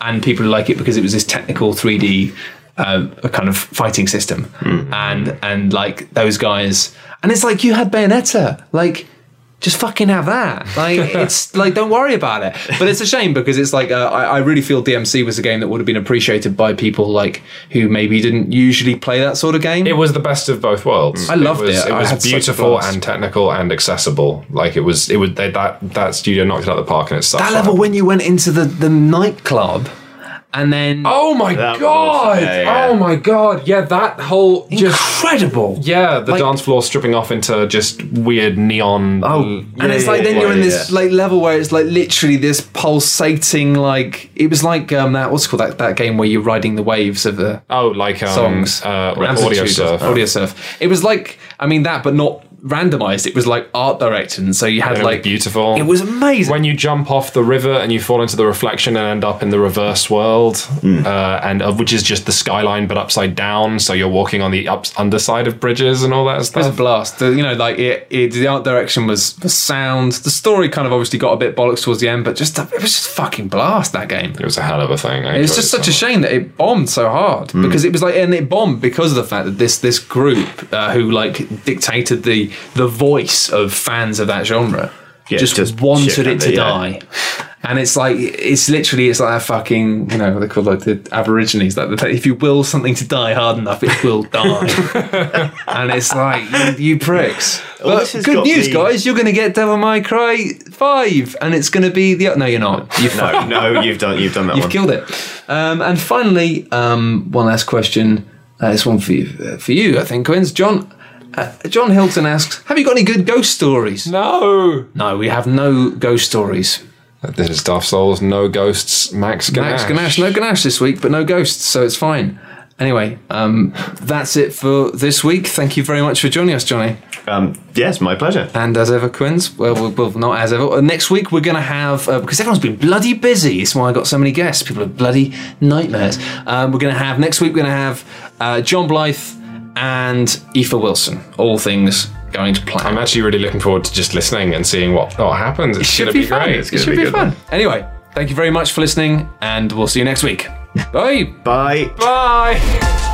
and people like it because it was this technical 3D uh, kind of fighting system, and and like those guys, and it's like you had Bayonetta, like just fucking have that. Like *laughs* it's like don't worry about it. But it's a shame because it's like uh, I, I really feel DMC was a game that would have been appreciated by people like who maybe didn't usually play that sort of game. It was the best of both worlds. I loved was, it. It was had such a beautiful and technical and accessible. Like it was, it was they, that that studio knocked it out of the park and it's that level when you went into the the nightclub, and then Oh my That was god! awesome. Yeah, yeah. Oh my god! Yeah, that whole just incredible. yeah, the Like- dance floor stripping off into just weird neon. Oh, l- and it's yeah, like then yeah, you're in this yeah. like level where it's like literally this pulsating like it was like um that what's it called that that game where you're riding the waves of the oh, like um, songs uh, Amplitude audio or- surf. Audiosurf. It was like I mean that, but not randomized. It was like art directed, and so you had And it was like beautiful. It was amazing. when you jump off the river and you fall into the reflection and end up in the reverse world, uh, and of which is just the skyline but upside down. So you're walking on the up underside of bridges and all that stuff. It was a stuff. blast. The, you know, like it, it, the art direction was the sound. The story kind of obviously got a bit bollocks towards the end, but just it was just fucking blast that game. It was a hell of a thing. I It was just it such so a shame that it bombed so hard because it was like, and it bombed because of the fact that this this group uh, who like dictated the the voice of fans of that genre Yeah, just, just wanted it to yeah. die. And it's like it's literally it's like a fucking you know what they call like the Aborigines like the, if you will something to die hard enough it will *laughs* die and it's like you, you pricks. Well, but good news, the- guys! You're going to get Devil May Cry five, and it's going to be the no, you're not. You No, no, you've done you've done that You've one. killed it. Um, and finally, um, one last question. Uh, this one for you, uh, for you, I think, Quinns. John, uh, John Hilton asks, "Have you got any good ghost stories?" No. No, we have no ghost stories. This is Dark Souls, no ghosts, Max Ganache. Max Ganache, no Ganache this week, but no ghosts, so it's fine. Anyway, um, that's it for this week. Thank you very much for joining us, Johnny. Um, yes, my pleasure. And as ever, Quinns, well, well, well not as ever. Uh, next week, we're going to have, uh, because everyone's been bloody busy, it's why I got so many guests. People are bloody nightmares. Um, we're going to have, next week, we're going to have uh, Jon Blyth and Aoife Wilson. All things going to plan. I'm actually really looking forward to just listening and seeing what, what happens. It's it should going to be, be, fun. great. It gonna should be be, good. fun. Anyway, thank you very much for listening, and we'll see you next week. *laughs* Bye. Bye. Bye.